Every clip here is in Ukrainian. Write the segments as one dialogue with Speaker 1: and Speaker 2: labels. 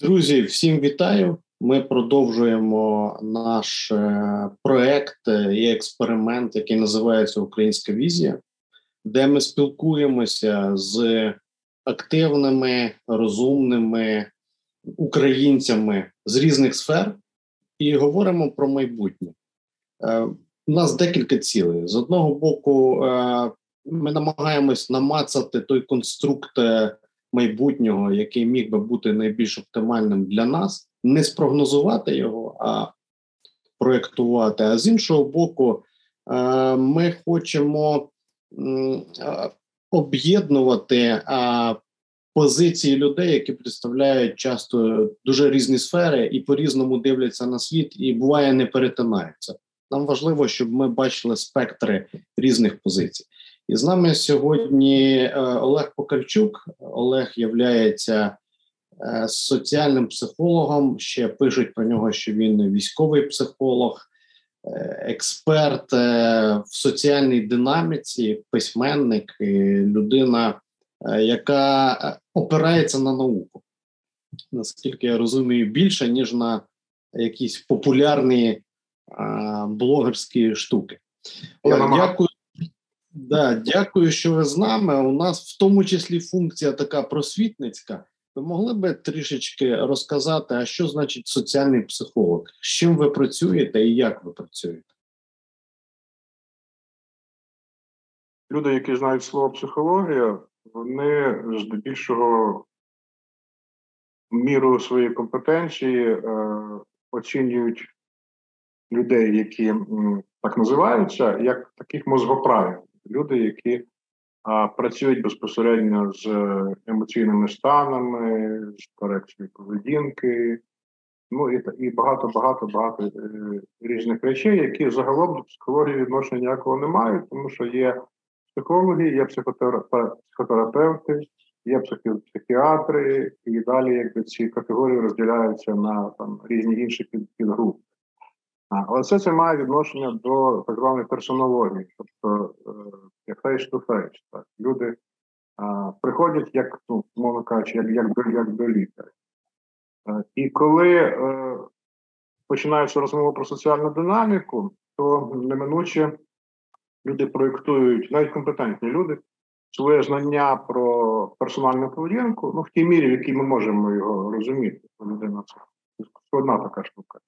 Speaker 1: Друзі, всім вітаю. Ми продовжуємо наш е, проект і експеримент, який називається Українська візія, де ми спілкуємося з активними, розумними українцями з різних сфер і говоримо про майбутнє. Е, у нас декілька цілей. З одного боку, е, ми намагаємось намацати той конструкт майбутнього, який міг би бути найбільш оптимальним для нас, не спрогнозувати його, а проєктувати. А з іншого боку, е, ми хочемо е, об'єднувати позиції людей, які представляють часто дуже різні сфери і по-різному дивляться на світ, і буває не перетинаються. Нам важливо, щоб ми бачили спектри різних позицій. І з нами сьогодні е, Олег Покальчук. Олег являється е, соціальним психологом. Ще пишуть про нього, що він військовий психолог, е, експерт в соціальній динаміці, письменник, людина, яка опирається на науку. Наскільки я розумію, більше ніж на якісь популярні блогерські штуки. Олег, дякую. Да, дякую, що ви з нами. У нас в тому числі функція така просвітницька. Ви могли би трішечки розказати, а що значить соціальний психолог? З чим ви працюєте і як ви працюєте?
Speaker 2: Люди, які знають слово психологія, вони здебільшого міру своєї компетенції е, оцінюють людей, які так називаються, як таких мозгоправів люди, які а, працюють безпосередньо з емоційними станами, з корекцією поведінки, ну і і багато багато багато е, різних речей, які загалом до психології відношення ніякого не мають, тому що є психологи, є психотерапевти, є психіатри, і далі якби ці категорії розділяються на там різні інші підгрупи. Але все це має відношення до так званої персонології, тобто е, як face to face. Так. Люди а, приходять, як ну, мовно кажучи, як як, до як до лікаря. І коли е, починається розмова про соціальну динаміку, то неминуче люди проєктують, навіть компетентні люди, своє знання про персональну поведінку, ну в тій мірі, в якій ми можемо його розуміти. Людина це складна така штука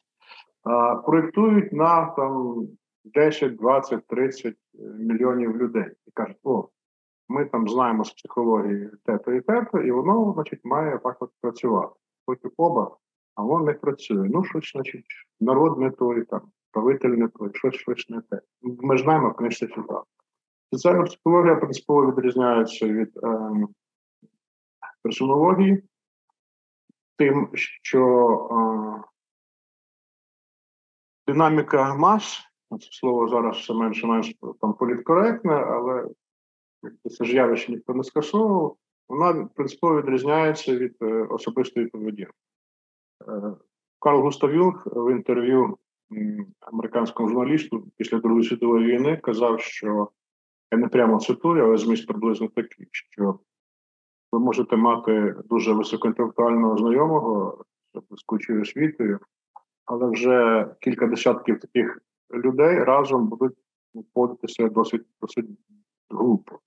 Speaker 2: проєктують на там 10, 20, 30 мільйонів людей і кажуть, о, ми там знаємо з психології те-то і те-то, і воно, значить, має так от працювати. Потім оба, а воно не працює. Ну, щось, значить, народ не той, там, правитель не той, щось щось не те. Ми ж знаємо, книжці сюди. Соціальна психологія принципово відрізняється від е, персонології, тим, що е, Динаміка мас, це слово зараз все менше менш там політкоректне, але це ж явище ніхто не скасовував, вона принципово відрізняється від е, особистої поведінки. Е, Карл Густав Юнг в інтерв'ю американському журналісту після Другої світової війни казав, що я не прямо цитую, але зміст приблизно такий, що ви можете мати дуже високоінтелектуального знайомого з кучою освітою, але вже кілька десятків таких людей разом будуть входитися досить досить групу.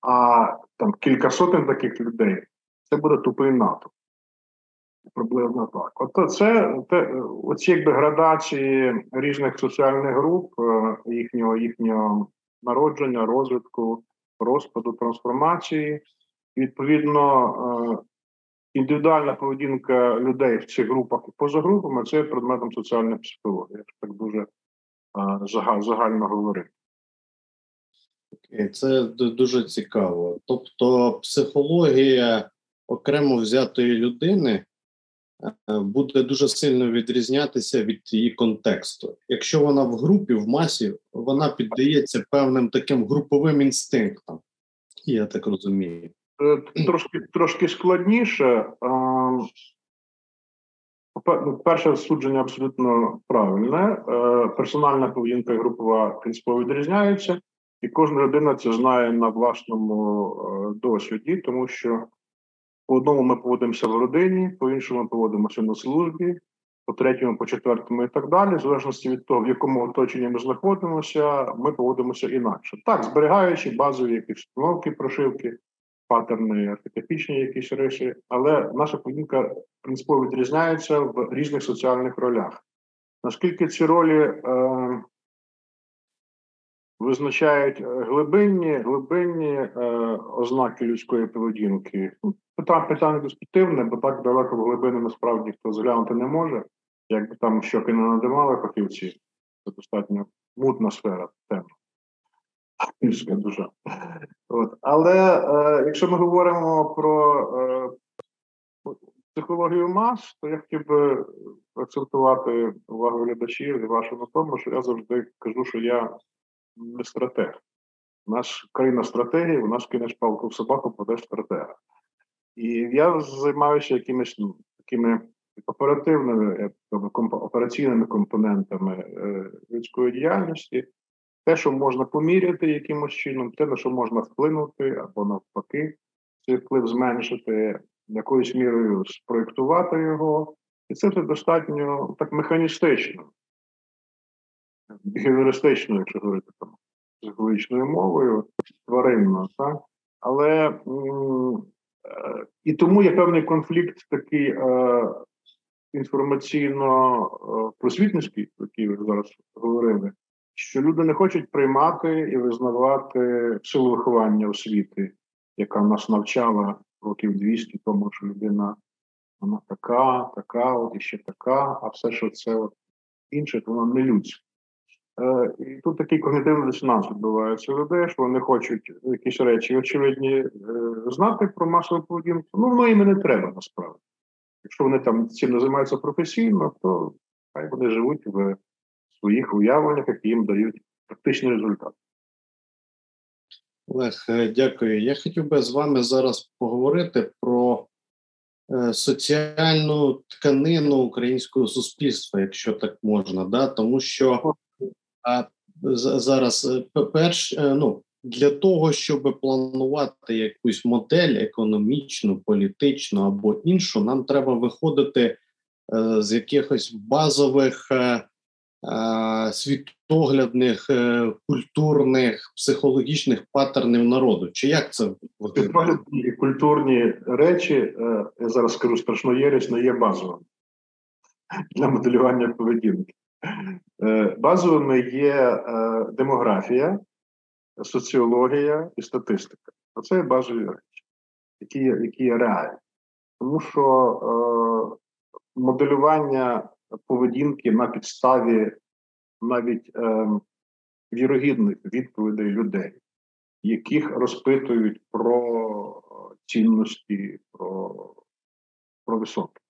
Speaker 2: А там кілька сотень таких людей це буде тупий НАТО. Приблизно так. От це те, оці якби градації різних соціальних груп, е, їхнього їхнього народження, розвитку, розпаду, трансформації. Відповідно, е, індивідуальна поведінка людей в цих групах і поза групами це є предметом соціальної психології. Так дуже загально говорити.
Speaker 1: Це дуже цікаво. Тобто, психологія окремо взятої людини е, буде дуже сильно відрізнятися від її контексту. Якщо вона в групі, в масі, вона піддається певним таким груповим інстинктам, я так розумію.
Speaker 2: Е, трошки трошки складніше. Ну, перше судження абсолютно правильне. Е, персональна поведінка і групова принципово відрізняються, і кожна людина це знає на власному е, досвіді, тому що По одному ми поводимося в родині, по іншому ми поводимося на службі, по третьому, по четвертому і так далі, в залежності від того, в якому оточенні ми знаходимося, ми поводимося інакше. Так, зберігаючи базові якісь установки, прошивки, паттерни, архетипічні якісь речі, але наша поведінка принципово відрізняється в різних соціальних ролях. Наскільки ці ролі е, визначають е, глибинні глибинні е, ознаки людської поведінки, ну, питання питання дискутивне, бо так далеко в глибини насправді хто зглянути не може. Якби там щоки не надимали фахівці, це достатньо мутна сфера тема. Людська душа. От. Але е, якщо ми говоримо про е, психологію мас, то я хотів би акцентувати увагу глядачів і вашу на тому, що я завжди кажу, що я не стратег. У нас країна стратегії, у нас кинеш палку в собаку, подеш стратега. І я займаюся якимись ну, такими оперативними операційними компонентами е, людської діяльності, те, що можна поміряти якимось чином, те, на що можна вплинути, або навпаки, цей вплив зменшити, якоюсь мірою спроєктувати його. І це все достатньо так механістично, бігеверистично, якщо говорити там психологічною мовою, тваринно, так? Але м- е- і тому є певний конфлікт такий е- інформаційно-просвітницький, е, про який ви зараз говорили, що люди не хочуть приймати і визнавати силу виховання освіти, яка нас навчала років 200 тому, що людина вона така, така, от і ще така, а все, що це от інше, то воно не людське. Е, І тут такий когнітивний дисонанс відбувається людей, що вони хочуть якісь речі очевидні е, знати про масову поведінку. Ну, воно їм не треба насправді. Якщо вони там цим не займаються професійно, то хай вони живуть в своїх уявленнях, які їм дають практичний результат.
Speaker 1: Олег, е, дякую. Я хотів би з вами зараз поговорити про е, соціальну тканину українського суспільства, якщо так можна, да? тому що а, зараз е, перш ну, для того, щоб планувати якусь модель економічну, політичну або іншу, нам треба виходити з якихось базових світоглядних, е, культурних, психологічних паттернів народу. Чи як це
Speaker 2: і культурні речі? Е, я зараз скажу страшно єресь, не є базовими для моделювання поведінки. Е, базовими є демографія, соціологія і статистика. Оце є базові речі, які які є реальні. Тому що моделювання поведінки на підставі навіть е, вірогідних відповідей людей, яких розпитують про цінності, про про високе.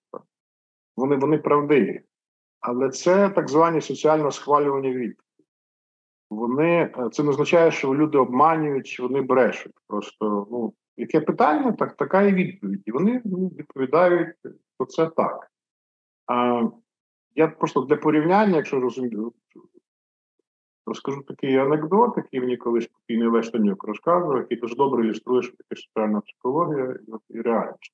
Speaker 2: Вони вони правдиві. Але це так звані соціально схвалювані відповіді. Вони е, це не означає, що люди обманюють, чи вони брешуть. Просто ну, яке питання, так така і відповідь. І вони ну, відповідають, що це так. А я просто для порівняння, якщо розумію, розкажу такий анекдот, який мені колись спокійний Лештанюк розказував, який дуже добре ілюструє, що таке соціальна психологія і реальність.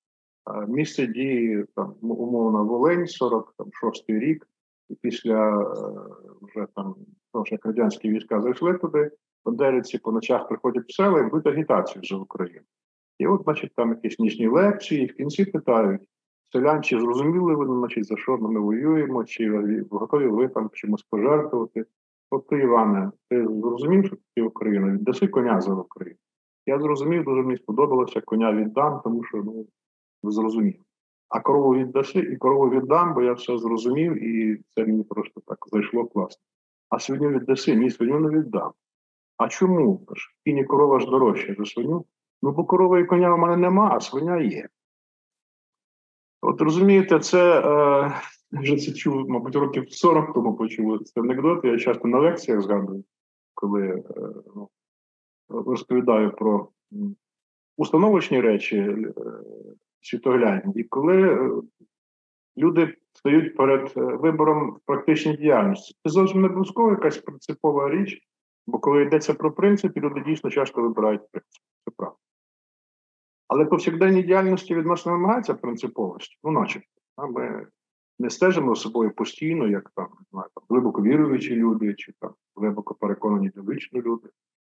Speaker 2: Місце дії там умовно Волинь, 46-й рік, і після е, вже там того, як радянські війська зайшли туди, бандерівці по ночах приходять в села і будуть агітацію за Україну. І от, значить, там якісь нічні лекції, і в кінці питають, селян, чи зрозуміли ви, значить, за що ми воюємо, чи готові ви там чимось пожертвувати. От ти, Іване, ти зрозумів, що таке Україна? Віддаси коня за Україну. Я зрозумів, дуже мені сподобалося, коня віддам, тому що ну, зрозумів. А корову віддаси і корову віддам, бо я все зрозумів, і це мені просто так зайшло класно. А свиню віддаси, ні, свиню не віддам. А чому? Кінь корова ж дорожча за свиню. Ну, бо корова і коня в мене нема, а свиня є. От розумієте, це е, вже це чув, мабуть, років 40 тому почув цей анекдот. Я часто на лекціях згадую, коли е, ну, розповідаю про установочні речі е, світоглянь. І коли е, люди стають перед е, вибором в практичній діяльності, це зовсім не обов'язково якась принципова річ, бо коли йдеться про принцип, люди дійсно часто вибирають принцип. Це правда. Але повсякденній діяльності від нас вимагається принциповості. Ну, начебто, ми не стежимо за собою постійно, як там, там глибоко віруючі люди, чи там глибоко переконані довічні люди.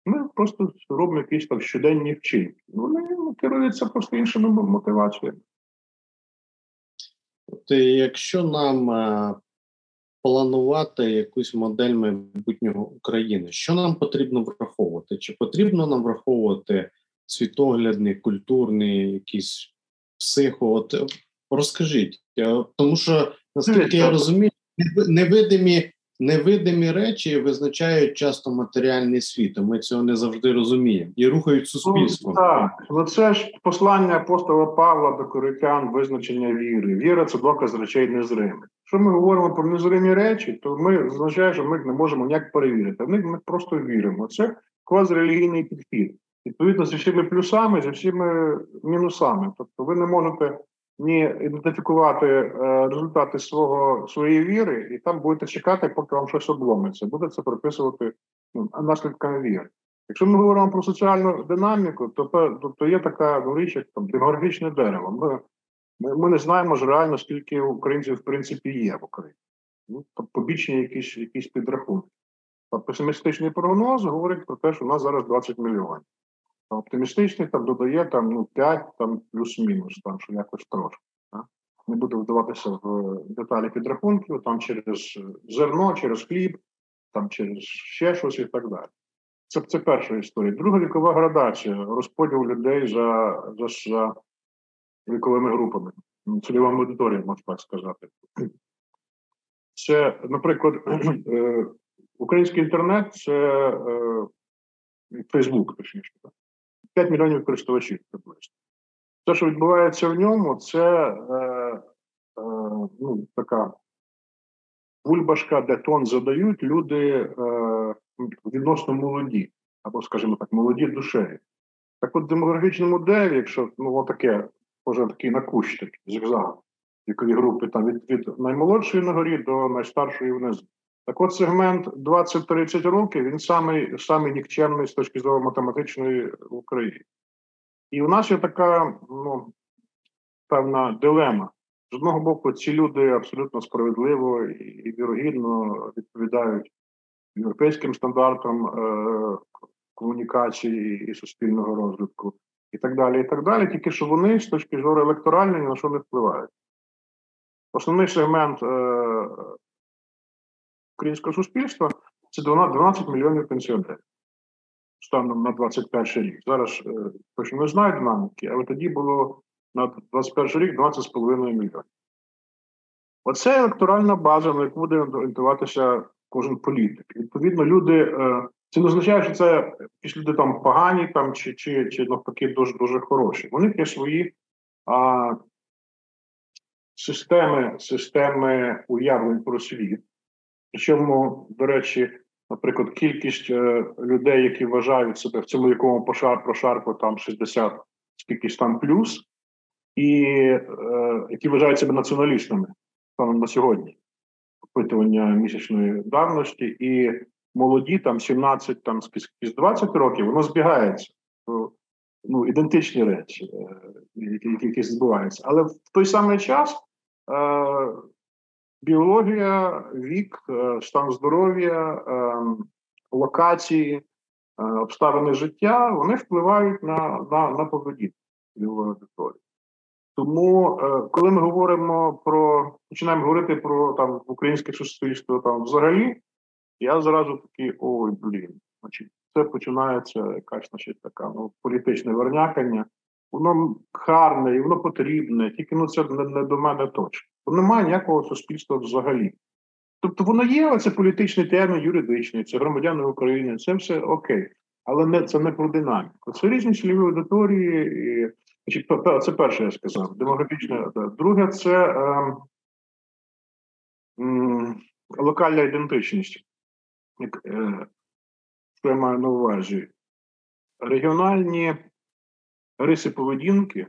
Speaker 2: Ми просто робимо якісь там щоденні вчинки. Вони керуються просто іншими мотиваціями.
Speaker 1: От якщо нам е, планувати якусь модель майбутнього України, що нам потрібно враховувати? Чи потрібно нам враховувати світоглядний, культурний, якийсь психо? От е, розкажіть, тому що наскільки я розумію, невидимі невидимі речі визначають часто матеріальний світ. Ми цього не завжди розуміємо і рухають суспільством.
Speaker 2: Ну, так, ну це ж послання апостола Павла до коритян, визначення віри. Віра це доказ речей незримих. Якщо ми говоримо про незримі речі, то ми означає, що ми їх не можемо ніяк перевірити. Ми, ми просто віримо. Це квазирелігійний підхід. Відповідно, зі всіми плюсами, зі всіми мінусами. Тобто, ви не можете ні ідентифікувати е, результати свого своєї віри, і там будете чекати, поки вам щось обломиться. Буде це приписувати ну, наслідками віри. Якщо ми говоримо про соціальну динаміку, то то, то є така річ, як там демографічне дерево. Ми, ми ми, не знаємо ж реально, скільки українців в принципі є в Україні. Ну, то побічні якісь якісь підрахунки. А песимістичний прогноз говорить про те, що у нас зараз 20 мільйонів. Оптимістичний там додає там ну 5 там плюс-мінус, там що якось трошки. Не буду вдаватися в деталі підрахунків, там через зерно, через хліб, там через ще щось і так далі. Це це перша історія. Друга вікова градація, розподіл людей за за, за віковими групами, цільовими аудиторіями, можна так сказати. Це, наприклад, е, український інтернет це Фейсбук, точніше. 5 мільйонів користувачів приблизно. Те, що відбувається в ньому, це е, е, ну, така бульбашка, де тон задають люди е, відносно молоді, або, скажімо так, молоді душею. Так от в демографічному деві, якщо ну, таке, може такий накущ, зігзаг, вікові групи там від від наймолодшої на горі до найстаршої внизу. Так от сегмент 20-30 років він самий самий нікчемний з точки зору математичної в Україні. І у нас є така ну, певна дилема. З одного боку, ці люди абсолютно справедливо і вірогідно відповідають європейським стандартам е- комунікації і суспільного розвитку, і так далі. і так далі. Тільки що вони з точки зору електоральної ні на що не впливають. Основний сегмент е- українського суспільства це 12 мільйонів пенсіонерів станом на 21 рік. Зараз е, точно не знаю динаміки, але тоді було на 21 рік 20,5 мільйонів. Оце електоральна база, на яку буде орієнтуватися кожен політик. Відповідно, люди. Е, це не означає, що це якісь люди там погані там, чи чи, чи навпаки дуже дуже хороші. Них є свої а, системи системи уявлень про світ. Причому, до речі, наприклад, кількість е, людей, які вважають себе в цьому якому пошар прошарку там 60 скількись там плюс, і е, які вважають себе націоналістами станом на сьогодні, опитування місячної давності, і молоді там 17, там з 20 років, воно збігається. Ну, ідентичні речі, е, які, які збуваються. Але в той самий час. Е, біологія, вік, е, стан здоров'я, е, локації, е, обставини життя вони впливають на на, на поведінку аудиторії. Тому, коли ми говоримо про починаємо говорити про там українське суспільство там взагалі, я зразу такий ой, блін, значить, це починається якась значить, така ну, політичне вернякання. Воно гарне і воно потрібне, тільки ну це не, не до мене точно бо немає ніякого суспільства взагалі. Тобто воно є, але це політичний термін, юридичний, це громадяни України, це все окей. Але не це не про динаміку. Це різні цільові аудиторії. І, Це перше я сказав. Демографічне. Друге, це е, е, локальна ідентичність. Е, що я маю на увазі? Регіональні риси поведінки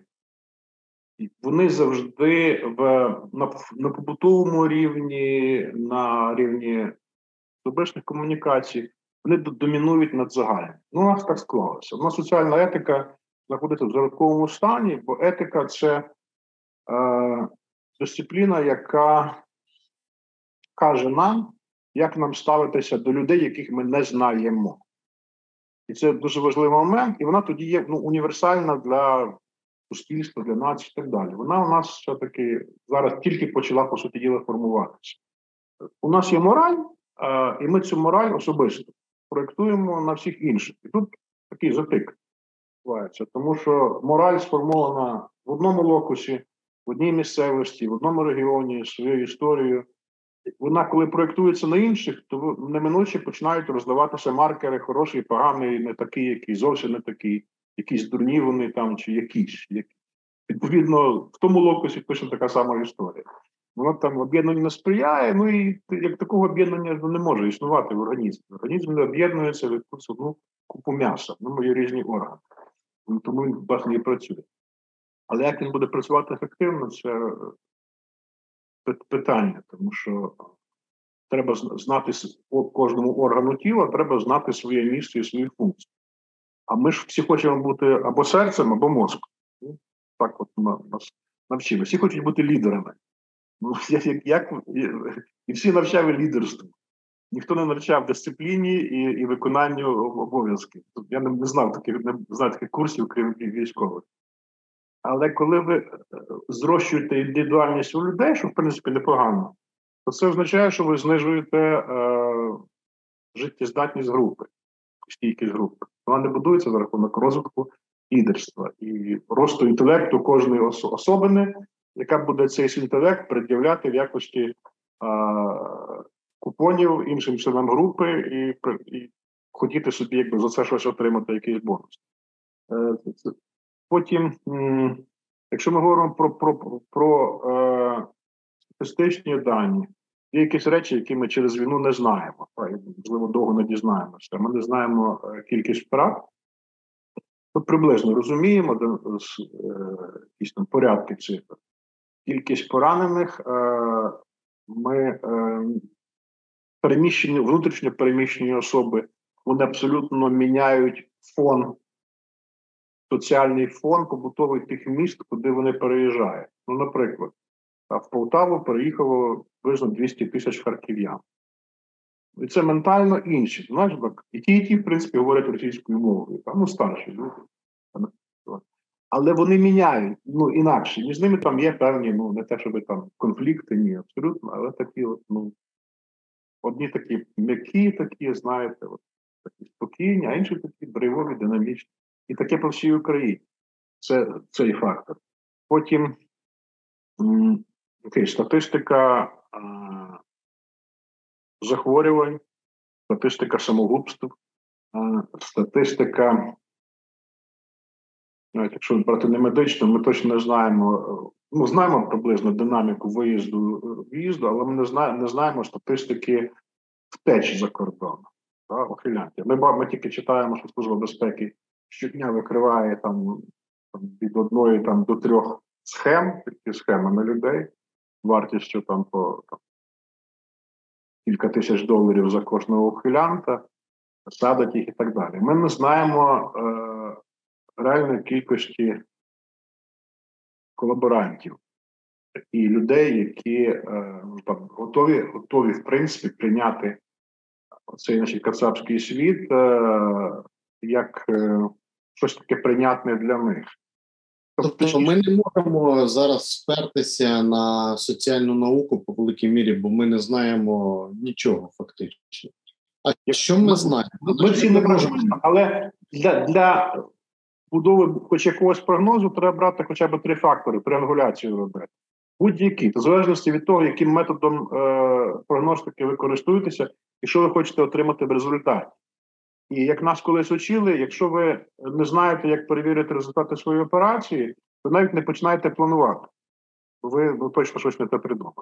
Speaker 2: вони завжди в на, на побутовому рівні, на рівні особистих комунікацій, вони домінують над загальним. Ну, у нас так склалося. У нас соціальна етика знаходитися в зародковому стані, бо етика це е, дисципліна, яка каже нам, як нам ставитися до людей, яких ми не знаємо. І це дуже важливий момент, і вона тоді є ну, універсальна для суспільства, для нації і так далі. Вона у нас все-таки зараз тільки почала, по суті діла, формуватися. У нас є мораль, е, і ми цю мораль особисто проєктуємо на всіх інших. І тут такий затик відбувається, тому що мораль сформована в одному локусі, в одній місцевості, в одному регіоні своєю історією. Вона, коли проєктується на інших, то неминуче починають роздаватися маркери хороший, поганий, не такий, який зовсім не такий, якісь дурні вони там чи якісь. Відповідно, в тому локусі точно така сама історія. Воно там об'єднанню не сприяє, ну і як такого об'єднання не може існувати в організмі. Організм не об'єднується від одну купу м'яса, ну, мої різні органи. Тому він власне і працює. Але як він буде працювати ефективно, це питання, тому що треба знати кожному органу тіла, треба знати своє місце і свою функцію. А ми ж всі хочемо бути або серцем, або мозком. Ну, так от нас навчили. Всі хочуть бути лідерами. Ну, як, як, І всі навчали лідерству. Ніхто не навчав дисципліні і і виконанню обов'язків. Я не, знав таких не знаю таких курсів, крім військових. Але коли ви е, зрощуєте індивідуальність у людей, що в принципі непогано, то це означає, що ви знижуєте е, життєздатність групи, стійкість групи. Вона не будується за рахунок розвитку лідерства і росту інтелекту кожної особини, яка буде цей інтелект пред'являти в якості е, купонів іншим членам групи і і хотіти собі якби за це щось отримати, якийсь бонус. Е, Потім, якщо ми говоримо про про, про е, статистичні дані, є якісь речі, які ми через війну не знаємо, можливо, довго не дізнаємося. Ми не знаємо е, кількість втрат. Ми приблизно розуміємо е, якісь там порядки цифр. Кількість поранених е, ми переміщені, внутрішньо переміщені особи, вони абсолютно міняють фон соціальний фон побутовий тих міст, куди вони переїжджають. Ну, наприклад, в Полтаву переїхало приблизно 200 тисяч харків'ян. І це ментально інші. Знаєш, так, і ті, і ті, в принципі, говорять російською мовою, там ну, старші люди. Але вони міняють ну, інакше. Між ними там є певні, ну, не те, щоб там конфлікти, ні, абсолютно, але такі, от, ну, одні такі м'які, такі, знаєте, от, такі спокійні, а інші такі драйвові, динамічні. І таке по всій Україні. Це цей фактор. Потім окей, статистика а, захворювань, статистика самогубств, а, статистика. Навіть якщо брати не медично, ми точно не знаємо. Ну, знаємо приблизно динаміку виїзду в'їзду, але ми не знаємо не знаємо статистики втечі за кордон. Ухилянтів. Ми, ми тільки читаємо, що Служба безпеки щодня викриває там від одної там до трьох схем, такі схеми на людей, вартістю там по там, кілька тисяч доларів за кожного ухилянта, садить їх і так далі. Ми не знаємо е, реальної кількості колаборантів і людей, які е, ну, там готові, готові в принципі прийняти цей наш кацапський світ е, як е, щось таке прийнятне для них.
Speaker 1: Тобто ми не можемо зараз спертися на соціальну науку по великій мірі, бо ми не знаємо нічого фактично. А що ми, знаємо?
Speaker 2: Ми всі не можемо, але для для будови хоч якогось прогнозу треба брати хоча б три фактори, триангуляцію робити. Будь-які, в залежності від того, яким методом е, прогностики ви користуєтеся, і що ви хочете отримати в результаті. І як нас колись учили, якщо ви не знаєте, як перевірити результати своєї операції, то навіть не починаєте планувати. Ви, ви точно щось не те придумали.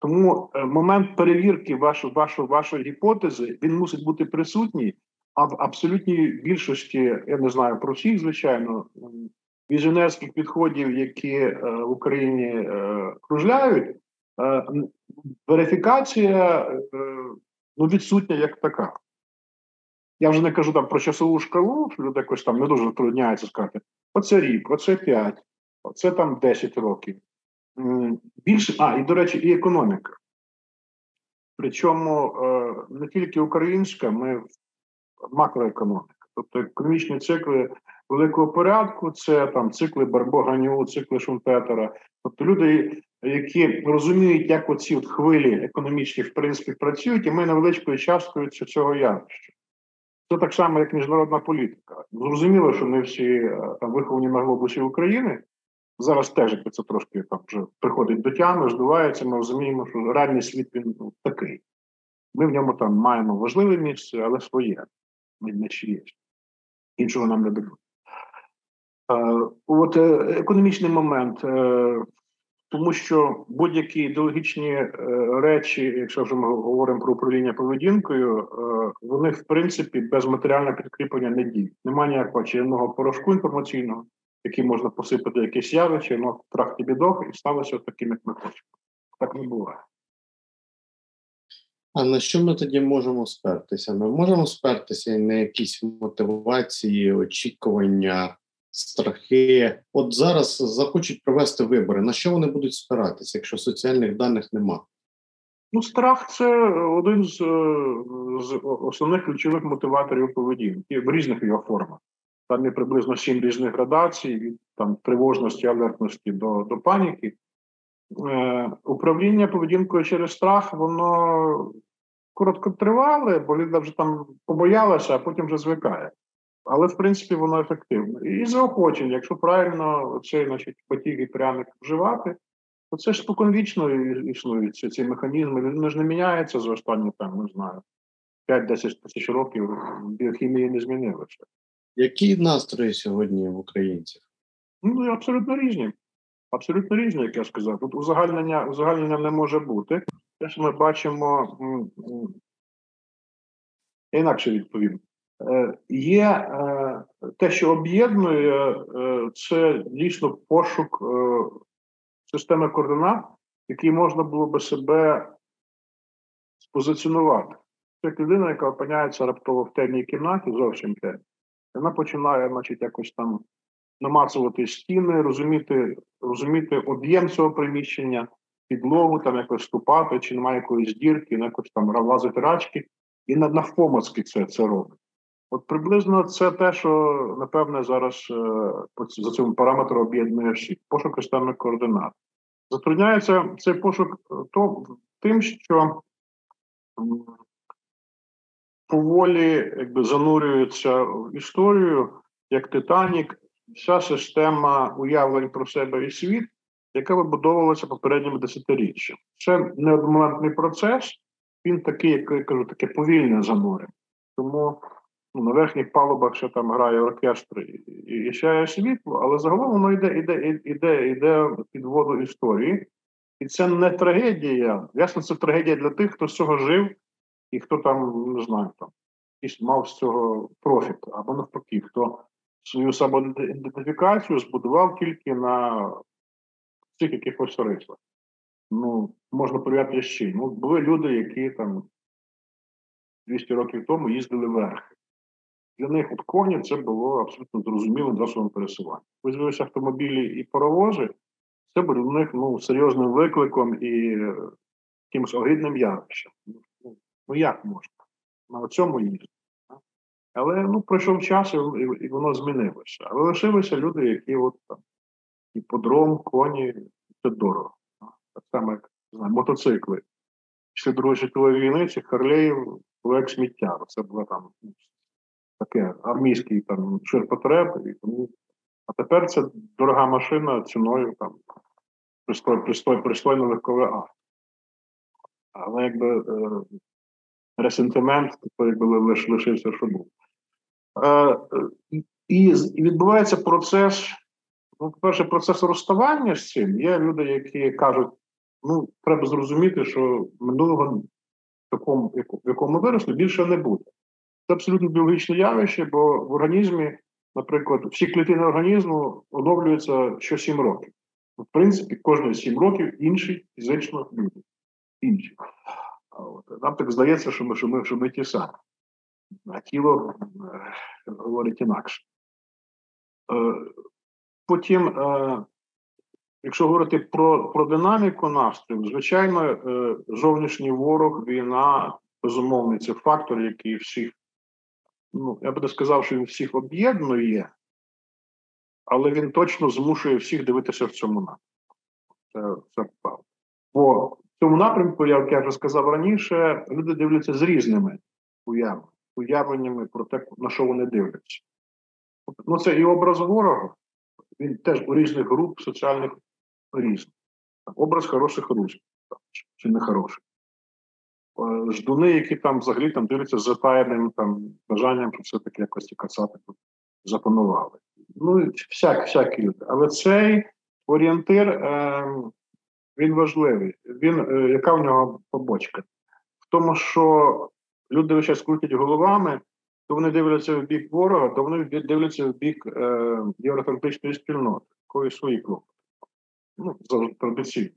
Speaker 2: Тому е, момент перевірки вашої вашої, вашої гіпотези він мусить бути присутній, а в абсолютній більшості, я не знаю про всіх, звичайно, візіонерських підходів, які е, в Україні е, кружляють, верифікація ну, відсутня як така. Я вже не кажу там про часову шкалу, що люди якось там не дуже трудняються сказати. Оце рік, оце п'ять, оце там 10 років. Більше, а, і, до речі, і економіка. Причому е, не тільки українська, ми макроекономіка. Тобто економічні цикли великого порядку, це там цикли Барбоганю, цикли Шумпетера. Тобто люди, які розуміють, як оці от хвилі економічні в принципі працюють, і ми невеличкою часткою цього явища. Це так само, як міжнародна політика. Зрозуміло, що не всі е, там виховані на глобусі України. Зараз теж це трошки там вже приходить до тями, здувається, ми розуміємо, що реальний світ він ну, такий. Ми в ньому там маємо важливе місце, але своє, не чиєсь. Іншого нам не дадуть. Е, от е, економічний момент, тому що будь-які ідеологічні речі, якщо вже ми говоримо про управління поведінкою, вони в принципі без матеріального підкріплення не діють. Немає ніякого чарівного порошку інформаційного, який можна посипати якесь явище, ну трахті бідох і сталося таким, як ми хочемо. Так не буває.
Speaker 1: А на що ми тоді можемо спертися? Ми можемо спертися на якісь мотивації, очікування, страхи. От зараз захочуть провести вибори. На що вони будуть спиратися, якщо соціальних даних нема?
Speaker 2: Ну, страх це один з, з основних ключових мотиваторів поведінки в різних його формах. Там є приблизно сім різних градацій, від там тривожності, алертності до до паніки. Е, Управління поведінкою через страх, воно короткотривале, бо людина вже там побоялася, а потім вже звикає. Але в принципі воно ефективне. І заохочення, якщо правильно цей значить, потік і пряник вживати, то це ж споконвічно існують ці, ці механізми. Він ж не міняється за останні там, не знаю, 5-10 тисяч років біохімії не змінилося.
Speaker 1: Які настрої сьогодні в українців?
Speaker 2: Ну, абсолютно різні. Абсолютно різні, як я сказав. Тут узагальнення узагальнення не може бути. Те, що ми бачимо, інакше відповім. Е, є е, те, що об'єднує, е, це дійсно пошук системи координат, який можна було би себе спозиціонувати. Як людина, яка опиняється раптово в темній кімнаті, зовсім темній, вона починає, значить, якось там намацувати стіни, розуміти розуміти об'єм цього приміщення, підлогу, там якось ступати, чи немає якоїсь дірки, якось там лазити рачки, і на навпомацьки це це робить. От приблизно це те, що напевне зараз е, за цим параметром об'єднує всі пошук системних координат. Затрудняється цей пошук е, то, тим, що поволі якби занурюється в історію як Титанік, вся система уявлень про себе і світ, яка вибудовувалася попередніми десятиріччям. Це неодномоментний процес, він такий, як я кажу, таке повільне занурення. Тому ну, на верхніх палубах ще там грає оркестр і, і сяє світло, але загалом воно йде, йде, йде, йде під воду історії. І це не трагедія. Ясно, це трагедія для тих, хто з цього жив, і хто там, не знаю, там мав з цього профіт, або навпаки, хто свою самоідентифікацію збудував тільки на цих якихось рисах. Ну, можна порівняти ще. Ну, були люди, які там 200 років тому їздили верхи. Для них от коні це було абсолютно зрозумілим засобом пересування. Визвилися автомобілі і паровози, це було для них ну, серйозним викликом і якимось огидним явищем. Ну, ну як можна? На цьому їздити. Але ну, пройшов час і, і воно змінилося. Але лишилися люди, які от там іподром, коні, це дорого. Так само, як знаю, мотоцикли. Після Другої світової війни цих харлеїв як сміття. Це було там ну, таке армійський там ширпотреб. І тому... А тепер це дорога машина ціною там пристой, пристой, пристойно легкове авто. Але якби е, ресентимент, типу, якби лиш, лишився, що був. Е, і відбувається процес, ну, по-перше, процес розставання з цим. Є люди, які кажуть, ну, треба зрозуміти, що минулого в такому, в якому виросли, більше не буде. Це абсолютно біологічне явище, бо в організмі, наприклад, всі клітини організму оновлюються що 7 років. В принципі, кожні 7 років інший фізично люди. Інші. Нам так здається, що ми, що ми, що ми ті самі. а тіло е, говорить інакше. Е, потім, е, якщо говорити про про динаміку настрою, звичайно, е, зовнішній ворог, війна, безумовний це фактор, який всіх, ну, я би не сказав, що він всіх об'єднує, але він точно змушує всіх дивитися в цьому напрямку. Це, це правда. Бо в цьому напрямку, як я вже сказав раніше, люди дивляться з різними уявами, уявленнями про те, на що вони дивляться. Ну, це і образ ворога, він теж у різних груп соціальних різних. Образ хороших русів, чи не хороших. Е, ждуни, які там взагалі там дивляться з затаєним там бажанням, що все-таки якось ті кацапи запанували. Ну, всяк, всякі люди. Але цей орієнтир е, він важливий. Він, е, Яка в нього побочка? В тому, що люди весь час крутять головами, то вони дивляться в бік ворога, то вони дивляться в бік е, євроатлантичної спільноти, якої свої клопоти. Ну, традиційно.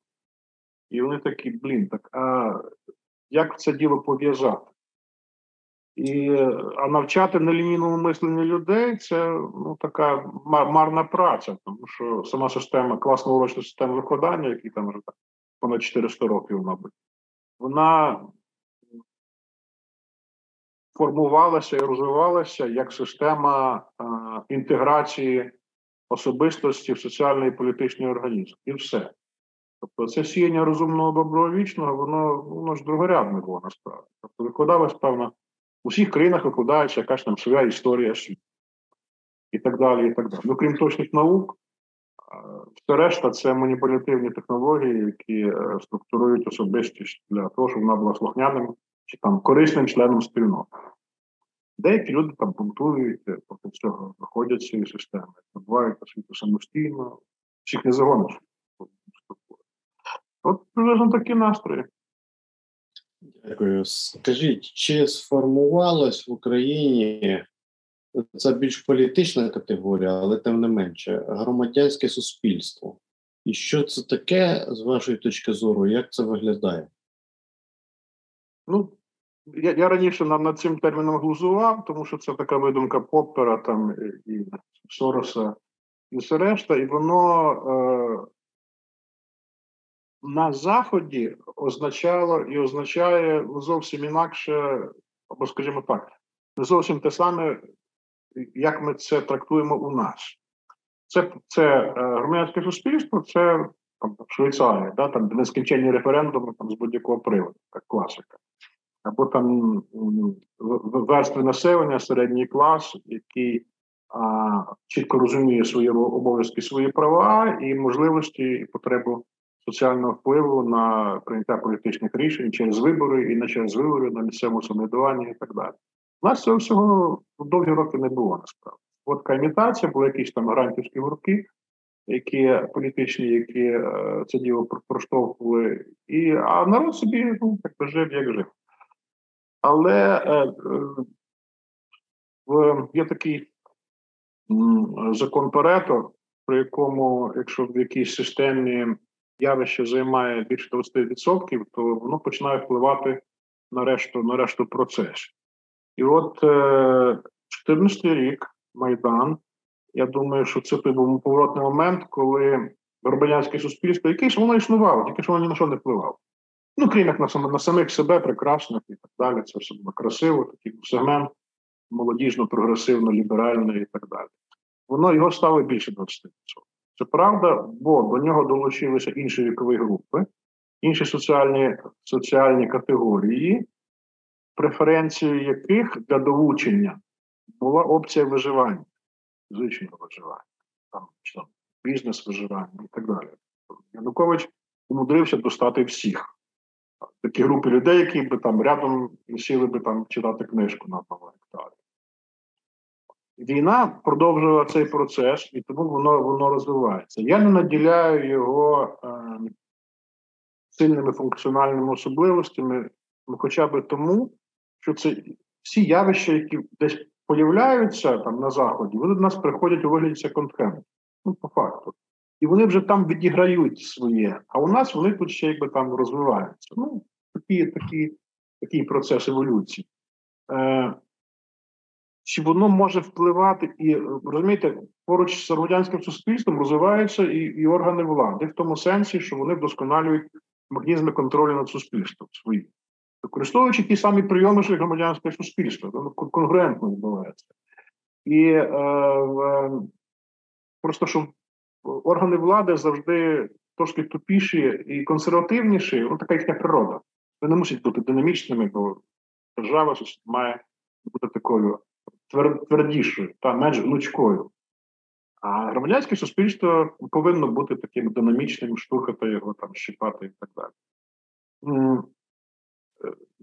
Speaker 2: І вони такі, блін, так а як це діло пов'язати? І, А навчати нелінійному мисленню людей це ну, така марна праця, тому що сама система, класна урочна система викладання, які там вже понад 400 років, мабуть, вона формувалася і розвивалася як система а, інтеграції особистості в соціальний і політичний організм. І все. Тобто це сіяння розумного добровічного, воно воно ж другорядне було насправді. Тобто викладалось, певно, у всіх країнах викладається якась там своя історія світу. І так далі, і так далі. Ну, крім точних наук, все решта це маніпулятивні технології, які е, структурують особистість для того, щоб вона була слухняним чи там корисним членом спільноти. Деякі люди там бунтують, е, проти цього виходять з цієї системи, набувають освіту самостійно, всіх не загониш. От приблизно такі настрої.
Speaker 1: Дякую. Скажіть, чи сформувалось в Україні це більш політична категорія, але тим не менше, громадянське суспільство? І що це таке, з вашої точки зору, як це виглядає?
Speaker 2: Ну, я я раніше над, над цим терміном глузував, тому що це така видумка Поппера там і Сороса і все решта, і воно е, на Заході означало і означає зовсім інакше, або, скажімо так, не зовсім те саме, як ми це трактуємо у нас. Це це е, громадянське суспільство, це там, Швейцарія, да, там нескінченні референдуми там, з будь-якого приводу, як класика. Або там верстви населення, середній клас, який а, чітко розуміє свої обов'язки, свої права і можливості і потребу соціального впливу на прийняття політичних рішень через вибори і не через вибори на місцевому самоврядуванні і так далі. У нас цього всього довгі роки не було насправді. От імітація, були якісь там грантівські гуртки, які політичні, які е, це діло проштовхували, і, а народ собі ну, так жив, як жив. Але е, е, є такий закон Парето, при якому, якщо в якійсь системі явище займає більше 20%, то воно починає впливати на решту на решту процесу. І от е, 14 рік Майдан, я думаю, що це той був поворотний момент, коли громадянське суспільство, яке ж воно існувало, тільки що воно ні на що не впливало. Ну, крім як на на самих себе, прекрасних і так далі. Це все було красиво, такий сегмент молодіжно, прогресивно, ліберально і так далі. Воно його стало більше 20%. Це правда, бо до нього долучилися інші вікові групи, інші соціальні соціальні категорії, преференцією яких для долучення була опція виживання, звичайного виживання, там, там бізнес виживання і так далі. Янукович умудрився достати всіх. Такі групи людей, які би там рядом сіли би там читати книжку на одному гектарі. Війна продовжувала цей процес, і тому воно воно розвивається. Я не наділяю його е, сильними функціональними особливостями, ну, хоча б тому, що це всі явища, які десь появляються там на Заході, вони до нас приходять у вигляді секонд-хенду. Ну, по факту. І вони вже там відіграють своє, а у нас вони тут ще якби там розвиваються. Ну, такі, такі, такий процес еволюції. Е, чи воно може впливати і розумієте, поруч з громадянським суспільством розвиваються і, і органи влади в тому сенсі, що вони вдосконалюють механізми контролю над суспільством свої, використовуючи ті самі прийоми, що громадянське суспільство, воно конкурентно відбувається. І е, просто що органи влади завжди трошки тупіші і консервативніші, ну така їхня природа. Вони не мусять бути динамічними, бо держава має бути такою твердішою та менш гнучкою. А громадянське суспільство повинно бути таким динамічним, штурхати його, там, щипати і так далі. Е,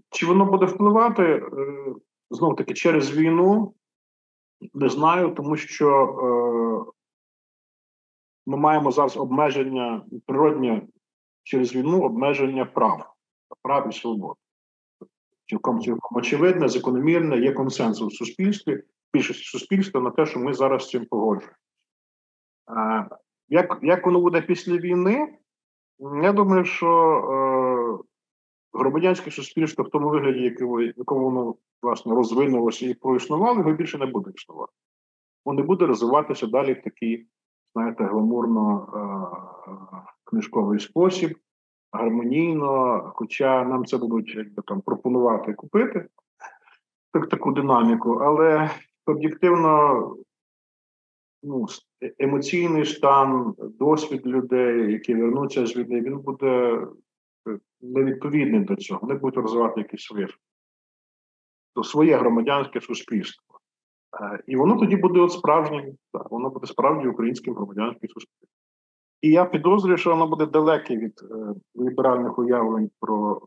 Speaker 2: чи воно буде впливати е, знов таки через війну? Не знаю, тому що е, ми маємо зараз обмеження природнє через війну обмеження прав, прав і свобод. Цілком цілком очевидне, закономірне, є консенсус в суспільстві, більшості суспільства на те, що ми зараз з цим погоджуємося. Як як воно буде після війни? Я думаю, що е, громадянське суспільство в тому вигляді, в якому воно власне розвинулося і проіснувало, його більше не буде існувати. Воно не буде розвиватися далі в такий, знаєте, гламурно е, книжковий спосіб, гармонійно, хоча нам це будуть якби там пропонувати купити так, таку динаміку, але об'єктивно ну, е, емоційний стан, досвід людей, які вернуться з війни, він буде е, невідповідний до цього. Вони будуть розвивати якісь своє своє громадянське суспільство. Е, і воно тоді буде от справжнім, так, воно буде справді українським громадянським суспільством. І я підозрюю, що воно буде далеке від е, ліберальних уявлень про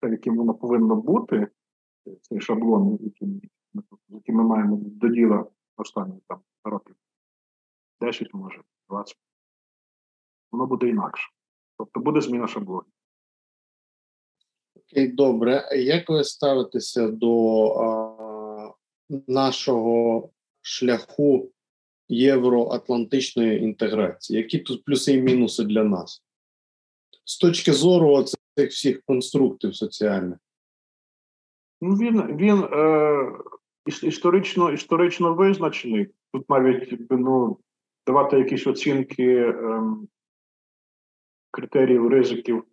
Speaker 2: те, яким воно повинно бути, цей шаблон, який, ми маємо до діла останні там років 10, може, 20. Воно буде інакше. Тобто буде зміна шаблонів.
Speaker 1: Окей, добре. Як ви ставитеся до а, нашого шляху євроатлантичної інтеграції? Які тут плюси і мінуси для нас? З точки зору цих всіх конструктів соціальних?
Speaker 2: Ну, Він він е, історично історично визначений. Тут навіть ну, давати якісь оцінки е, критеріїв ризиків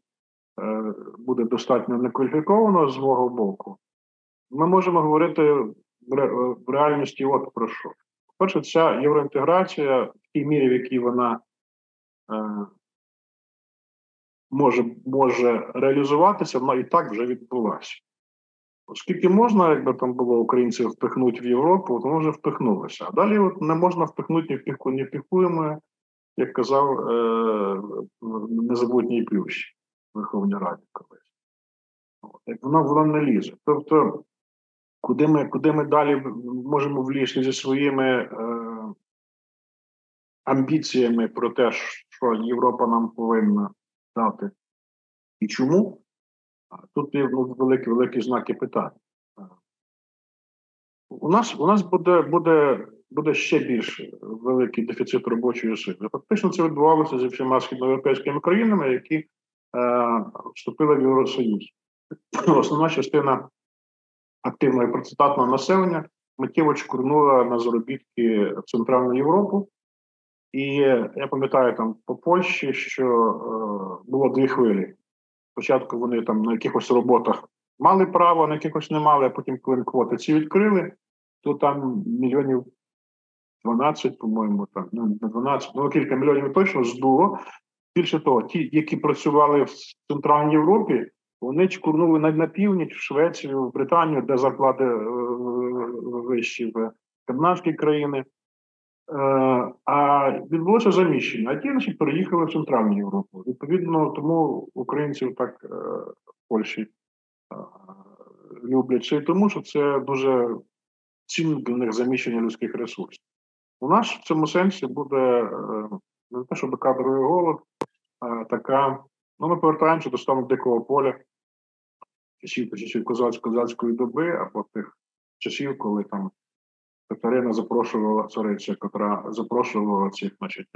Speaker 2: е, буде достатньо некваліфіковано з мого боку. Ми можемо говорити в реальності от про що. Перше, ця євроінтеграція в тій мірі, в якій вона е, може може реалізуватися, вона і так вже відбулася. Оскільки можна, якби там було українців впихнути в Європу, то вже впихнулося. А далі от не можна впихнути ні впіху, ні впіхуємо, як казав е- незабутній плющ Верховній Раді колись. Як воно воно не лізе. Тобто, куди ми куди ми далі можемо влізти зі своїми е- амбіціями про те, що Європа нам повинна дати і чому? Тут є ну, великі великі знаки питання. У нас у нас буде буде, буде ще більш великий дефіцит робочої сили. Фактично це відбувалося зі всіма східноєвропейськими країнами, які е, вступили в Євросоюз. Основна частина активного і працетатного населення миттєво чкурнула на заробітки в Центральну Європу. І я пам'ятаю там по Польщі, що е, було дві хвилі. Спочатку вони там на якихось роботах мали право, на якихось не мали, а потім, коли квоти ці відкрили, то там мільйонів 12, по-моєму, там, ну не 12, ну кілька мільйонів точно здуло. Більше того, ті, які працювали в Центральній Європі, вони чкурнули на, на північ, в Швецію, в Британію, де зарплати е, вищі в скандинавські країни. Е, а відбулося заміщення. А ті значить, переїхали в Центральну Європу. Відповідно, тому українців так е, в Польщі люблять ще й тому, що це дуже цінне для них заміщення людських ресурсів. У нас в цьому сенсі буде не те, щоб кадровий голод, а така. Ну, ми повертаємося до стану дикого поля часів часів козацької доби, або тих часів, коли там Катерина запрошувала цариця, котра запрошувала цих значить,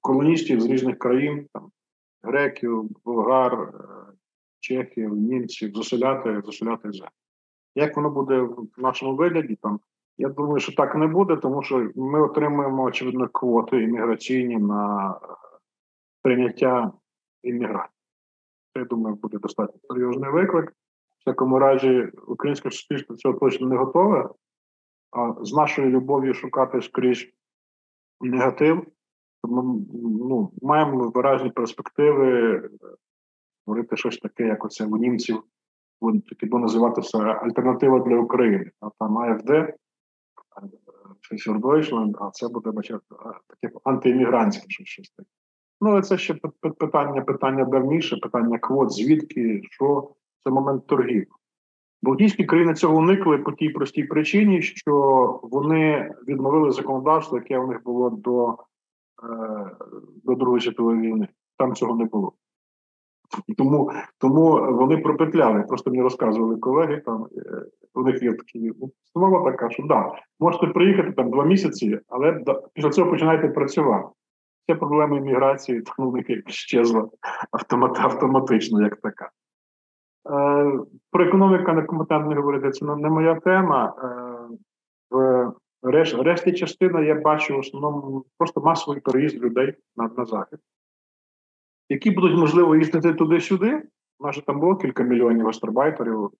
Speaker 2: колоністів з різних країн, там, греків, болгар, е, чехів, німців, заселяти, заселяти землю. Як воно буде в нашому вигляді, там Я думаю, що так не буде, тому що ми отримуємо очевидно квоти імміграційні на прийняття іммігрантів. Я думаю, буде достатньо серйозний виклик. Всякому разі, українське суспільство цього точно не готове, а з нашою любов'ю шукати скрізь негатив. Ми ну, маємо виразні перспективи створити щось таке, як оце у німців, таке буде називатися альтернатива для України. А там АФД, Фішер Дойчланд, а це буде бачити таке антиіммігрантське щось таке. Ну, це ще питання питання давніше, питання квот, звідки, що це момент торгів. Балтійські країни цього уникли по тій простій причині, що вони відновили законодавство, яке у них було до е, до Другої світової війни. Там цього не було. Тому тому вони пропетляли. Просто мені розказували колеги. Там е, у них є такі установа така, що да, можете приїхати там два місяці, але після цього починаєте працювати. Це проблема імміграції, тому в них щезла автомат, автоматично, як така. Е, Про економіку некомпетентно говорити, це не моя тема. Е, в решт, решті частина я бачу в основному просто масовий переїзд людей на, на захід, які будуть можливо їздити туди-сюди. У нас там було кілька мільйонів гастарбайтерів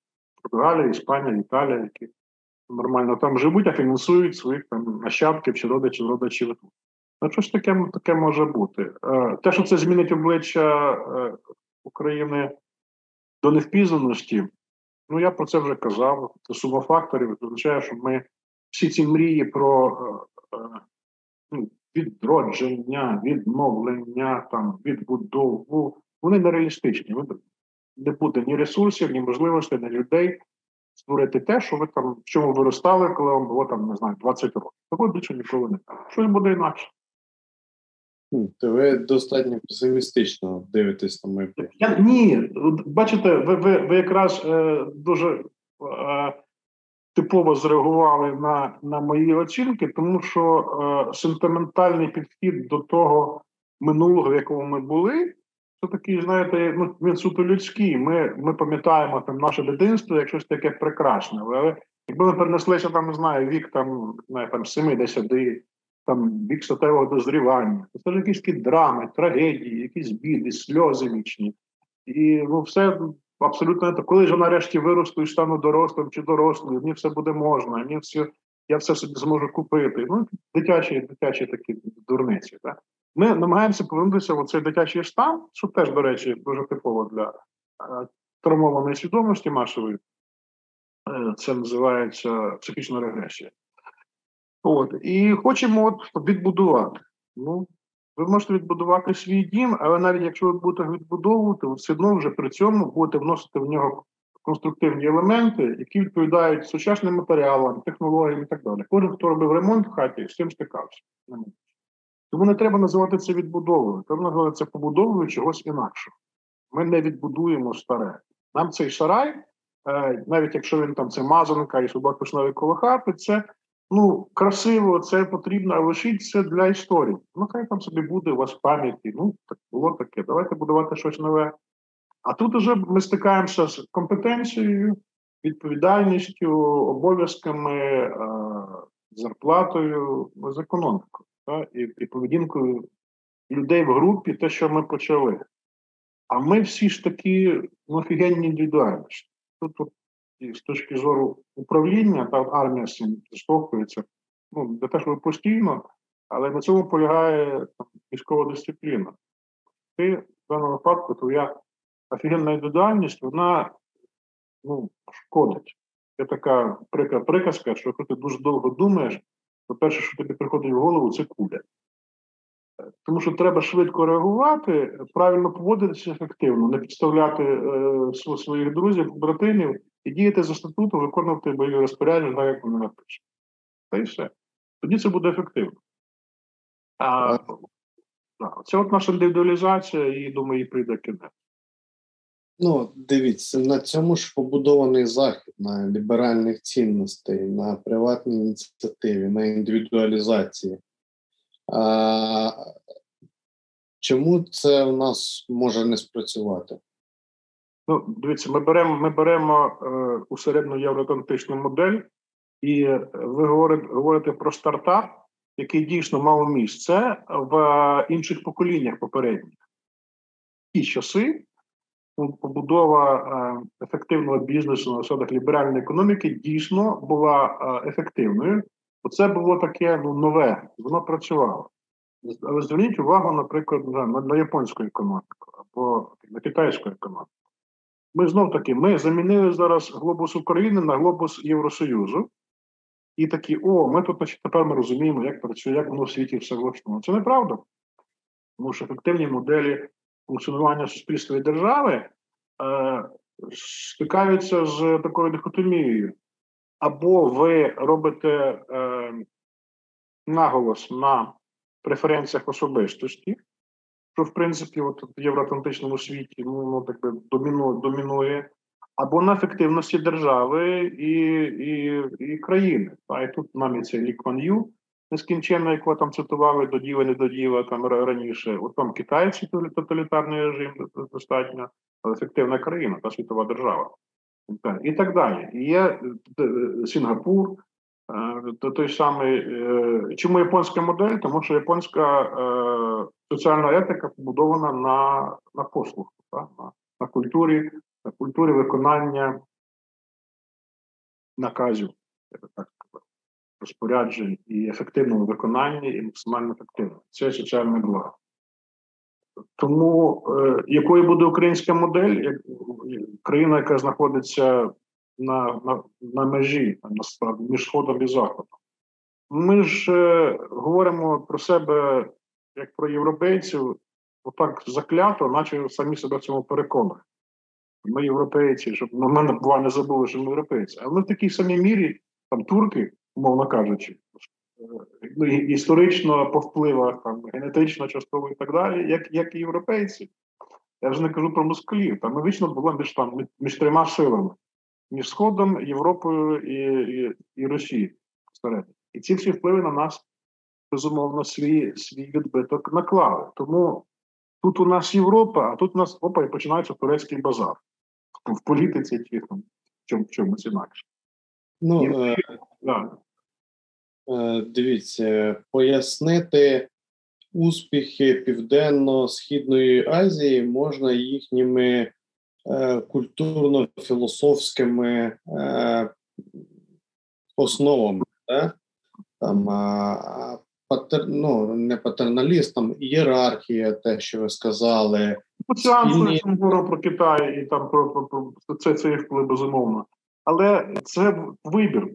Speaker 2: Португалія, Іспанія, Італія, які нормально там живуть, а фінансують своїх там нащадків чи родичів, родичів. Ну, щось таке таке може бути. Е, те, що це змінить обличчя України до невпізнаності, ну я про це вже казав. Це сума факторів означає, що ми всі ці мрії про е, ну, відродження, відновлення, там, відбудову, вони нереалістичні. Не буде ні ресурсів, ні можливостей, ні людей створити те, що ви там в чому виростали, коли вам було там, не знаю, 20 років. Такого більше ніколи не так. Щось буде інакше.
Speaker 1: То ви достатньо песимістично дивитесь на майбутнє.
Speaker 2: Ні, бачите, ви ви, ви якраз е, дуже е, типово зреагували на на мої оцінки, тому що е, сентиментальний підхід до того минулого, в якому ми були, це такий, знаєте, ну він суто людський. Ми ми пам'ятаємо там наше дитинство як щось таке прекрасне. Але якби ми перенеслися там, не знаю, вік там, не там 70 там вік статевого дозрівання, це ж якісь такі драми, трагедії, якісь біди, сльози вічні. І ну, все абсолютно так. Коли ж нарешті виросту і стану дорослим чи дорослим, мені все буде можна, мені все, я все собі зможу купити. Ну, дитячі, дитячі такі дурниці. Так? Ми намагаємося повернутися в цей дитячий стан, що теж, до речі, дуже типово для е, травмованої свідомості масової. Е, це називається психічна регресія. От і хочемо от відбудувати. Ну ви можете відбудувати свій дім, але навіть якщо ви будете відбудовувати, все одно вже при цьому будете вносити в нього конструктивні елементи, які відповідають сучасним матеріалам, технологіям і так далі. Кожен, хто робив ремонт в хаті, з цим стикався. Тому не треба називати це відбудовою. Треба називати це побудовою чогось інакшого. Ми не відбудуємо старе. Нам цей сарай, е, навіть якщо він там це мазанка і собак пішли коло хати, це ну, красиво, це потрібно, а лишіть це для історії. Ну, хай там собі буде у вас в пам'яті. Ну, так було таке. Давайте будувати щось нове. А тут уже ми стикаємося з компетенцією, відповідальністю, обов'язками, е, зарплатою, з економікою та, і, і поведінкою людей в групі, те, що ми почали. А ми всі ж такі ну, офігенні індивідуальності. Тут, тут і з точки зору управління та армія з цим зіштовхується. Ну, не те, що постійно, але на цьому полягає там, військова дисципліна. Ти в даному випадку твоя офігенна індивідуальність, вона ну, шкодить. Є така приказка, що якщо ти дуже довго думаєш, то перше, що тобі приходить в голову, це куля. Тому що треба швидко реагувати, правильно поводитися ефективно, не підставляти е, своїх друзів, братинів і діяти за статутом, виконувати бойові розпорядження, так як вони напишуть. Та й все. Тоді це буде ефективно. А, Це от наша індивідуалізація, і думаю, і прийде кінець.
Speaker 1: Ну, дивіться, на цьому ж побудований захід на ліберальних цінностей, на приватній ініціативі, на індивідуалізації. Чому це у нас може не спрацювати?
Speaker 2: Ну, дивіться, ми беремо ми беремо е, усередну євроатлантичну модель, І ви говорите, говорите про стартап, який дійсно мав місце в інших поколіннях попередніх. Ті часи побудова е, ефективного бізнесу на засадах ліберальної економіки дійсно була е, ефективною. Це було таке ну, нове, воно працювало. Але зверніть увагу, наприклад, на, на японську економіку або на китайську економіку. Ми знов таки ми замінили зараз глобус України на глобус Євросоюзу. І такі, о, ми тут значить, тепер ми розуміємо, як працює, як воно в світі все влаштовано. Це неправда. Тому що ефективні моделі функціонування суспільства і держави е, стикаються з такою дихотомією. Або ви робите е, наголос на преференціях особистості, що в принципі от в євроатлантичному світі ну, ну так би домінує, домінує, або на ефективності держави і і, і країни. Та і тут навіть цей Лі Кван Ю нескінченно, якого там цитували до діва, не до діва там раніше. От там китайці тоталітарний режим достатньо, але ефективна країна та світова держава. І так далі. І є е, е, Сінгапур, то той самий е, чому японська модель? Тому що японська е, соціальна етика побудована на на послугу, так? на на культурі, на культурі виконання наказів, я би так сказав, розпоряджень і ефективному виконанні, і максимально ефективно. Це соціальне благо. Тому е, якою буде українська модель, як країна, яка знаходиться на на, на межі насправді між сходом і заходом. Ми ж е, говоримо про себе як про європейців, отак заклято, наче самі себе в цьому переконали. Ми європейці, щоб на мене бува не забули, що ми європейці. Але ми в такій самій мірі, там турки, умовно кажучи, історично по впливах, там, генетично, частково і так далі, як як і європейці. Я вже не кажу про москалів. Там ми вічно було між там між трьома силами між Сходом, Європою і і, і Росією. І ці всі впливи на нас, безумовно, свій свій відбиток наклали. Тому тут у нас Європа, а тут у нас опа, і починається турецький базар в політиці чи там, в в чомусь інакше.
Speaker 1: Ну, і, е, да. Е, Дивіться, пояснити успіхи Південно-Східної Азії можна їхніми Е, культурно-філософськими е, основами. Да? Там, патер, ну, не патерналіст, там ієрархія, те, що ви сказали.
Speaker 2: Спільні... говоримо про Китай і там про, про, про це це їх вплив безумовно. Але це вибір.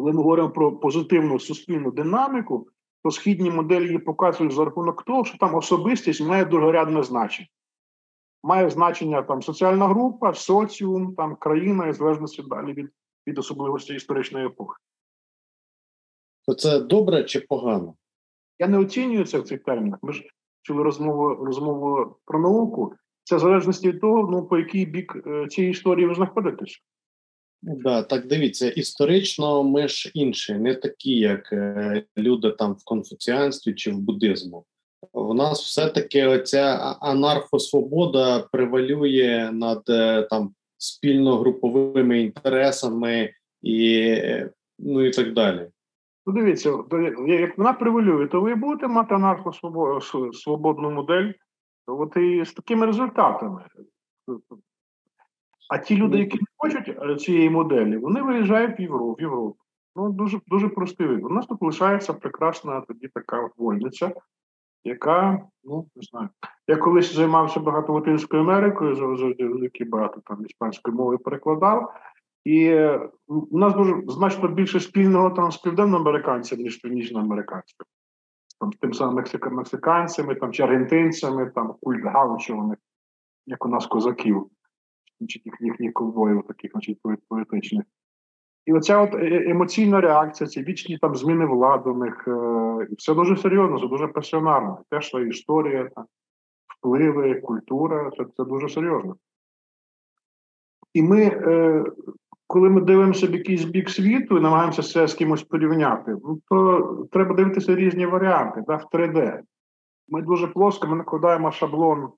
Speaker 2: Коли ми говоримо про позитивну суспільну динаміку, то східні моделі її показують за рахунок того, що там особистість має другорядне значення має значення там соціальна група, соціум, там країна і залежності далі від від особливостей історичної епохи.
Speaker 1: То це добре чи погано?
Speaker 2: Я не оцінюю це в цих термінах. Ми ж чули розмову розмову про науку. Це в залежності від того, ну по який бік е, цієї історії ви знаходитесь.
Speaker 1: Да, так дивіться, історично ми ж інші, не такі, як е, люди там в конфуціанстві чи в буддизму в нас все-таки оця анархосвобода превалює над е, там спільногруповими інтересами і ну і так далі.
Speaker 2: Ну, Дивіться, як вона превалює, то ви будете мати анархосвободну модель, от і з такими результатами. А ті люди, які не хочуть е, цієї моделі, вони виїжджають в Європу. В Європу. Ну, дуже дуже простий вид. У нас тут лишається прекрасна тоді така вольниця, яка, ну не знаю, я колись займався багато Латинською Америкою, завжди великі багато там іспанської мови перекладав, і у нас дуже значно більше спільного там з південноамериканцями, ніж північноамериканцями. Там з тим самим мексиканцями, там чи аргентинцями, там культ гаучованих, як у нас козаків, чи їхніх ковбоїв, таких значить, поетичних. І оця от е, е, емоційна реакція, ці вічні там зміни влади у е, все дуже серйозно, це дуже пасіонарно. Те, що історія, впливи, культура це, це дуже серйозно. І ми, коли ми дивимося в якийсь бік світу і намагаємося це з кимось порівняти, ну, то треба дивитися різні варіанти да, в 3D. Ми дуже плоско ми накладаємо шаблон,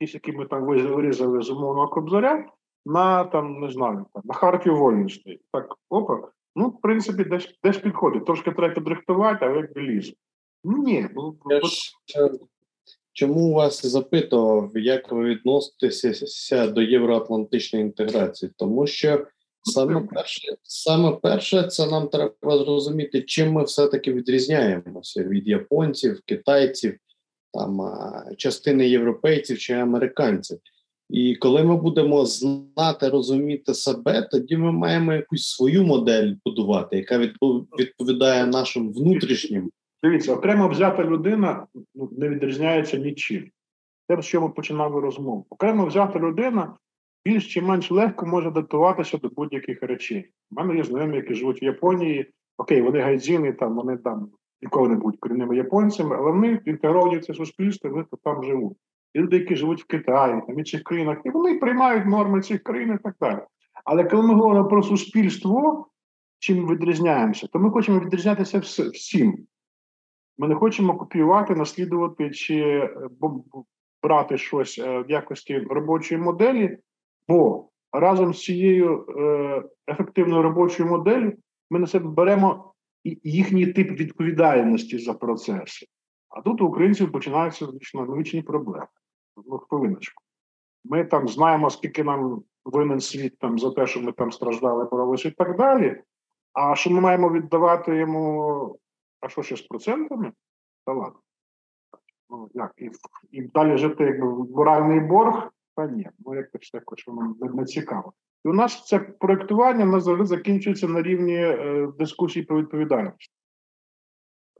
Speaker 2: який ми там вирізали з умовного кобзаря на там, не знаю, там, на Харків вольностей. Так, опа, Ну, в принципі, десь десь підходить. Трошки треба підрихтувати, але як. Ну, ні, ну,
Speaker 1: е, Чому вас запитував, як ви відноситеся до євроатлантичної інтеграції? Тому що саме перше, саме перше, це нам треба зрозуміти, чим ми все-таки відрізняємося від японців, китайців, там частини європейців чи американців. І коли ми будемо знати, розуміти себе, тоді ми маємо якусь свою модель будувати, яка відповідає нашим внутрішнім.
Speaker 2: Дивіться, окремо взята людина ну, не відрізняється нічим. Те, з чому починали розмову. Окремо взята людина більш чи менш легко може адаптуватися до будь-яких речей. У мене є знайомі, які живуть в Японії. Окей, вони гайдзіни, там вони там ніколи не будуть корінними японцями, але вони інтегровані в це суспільство, вони там живуть. І люди, які живуть в Китаї, там інших країнах, і вони приймають норми цих країн і так далі. Але коли ми говоримо про суспільство, чим ми відрізняємося, то ми хочемо відрізнятися всім. Ми не хочемо копіювати, наслідувати чи е, брати щось е, в якості робочої моделі, бо разом з цією е, ефективною робочою моделлю ми на себе беремо їхній тип відповідальності за процеси. А тут у українців починаються новічні проблеми. Ну, хвилиночку. Ми там знаємо, скільки нам винен світ там за те, що ми там страждали, боролися і так далі. А що ми маємо віддавати йому а що ще з процентами? Та ладно. Ну, як? І і далі жити якби моральний борг, та ні, ну якось також воно не, цікаво. І у нас це проєктування на завжди закінчується на рівні е, дискусії про відповідальність.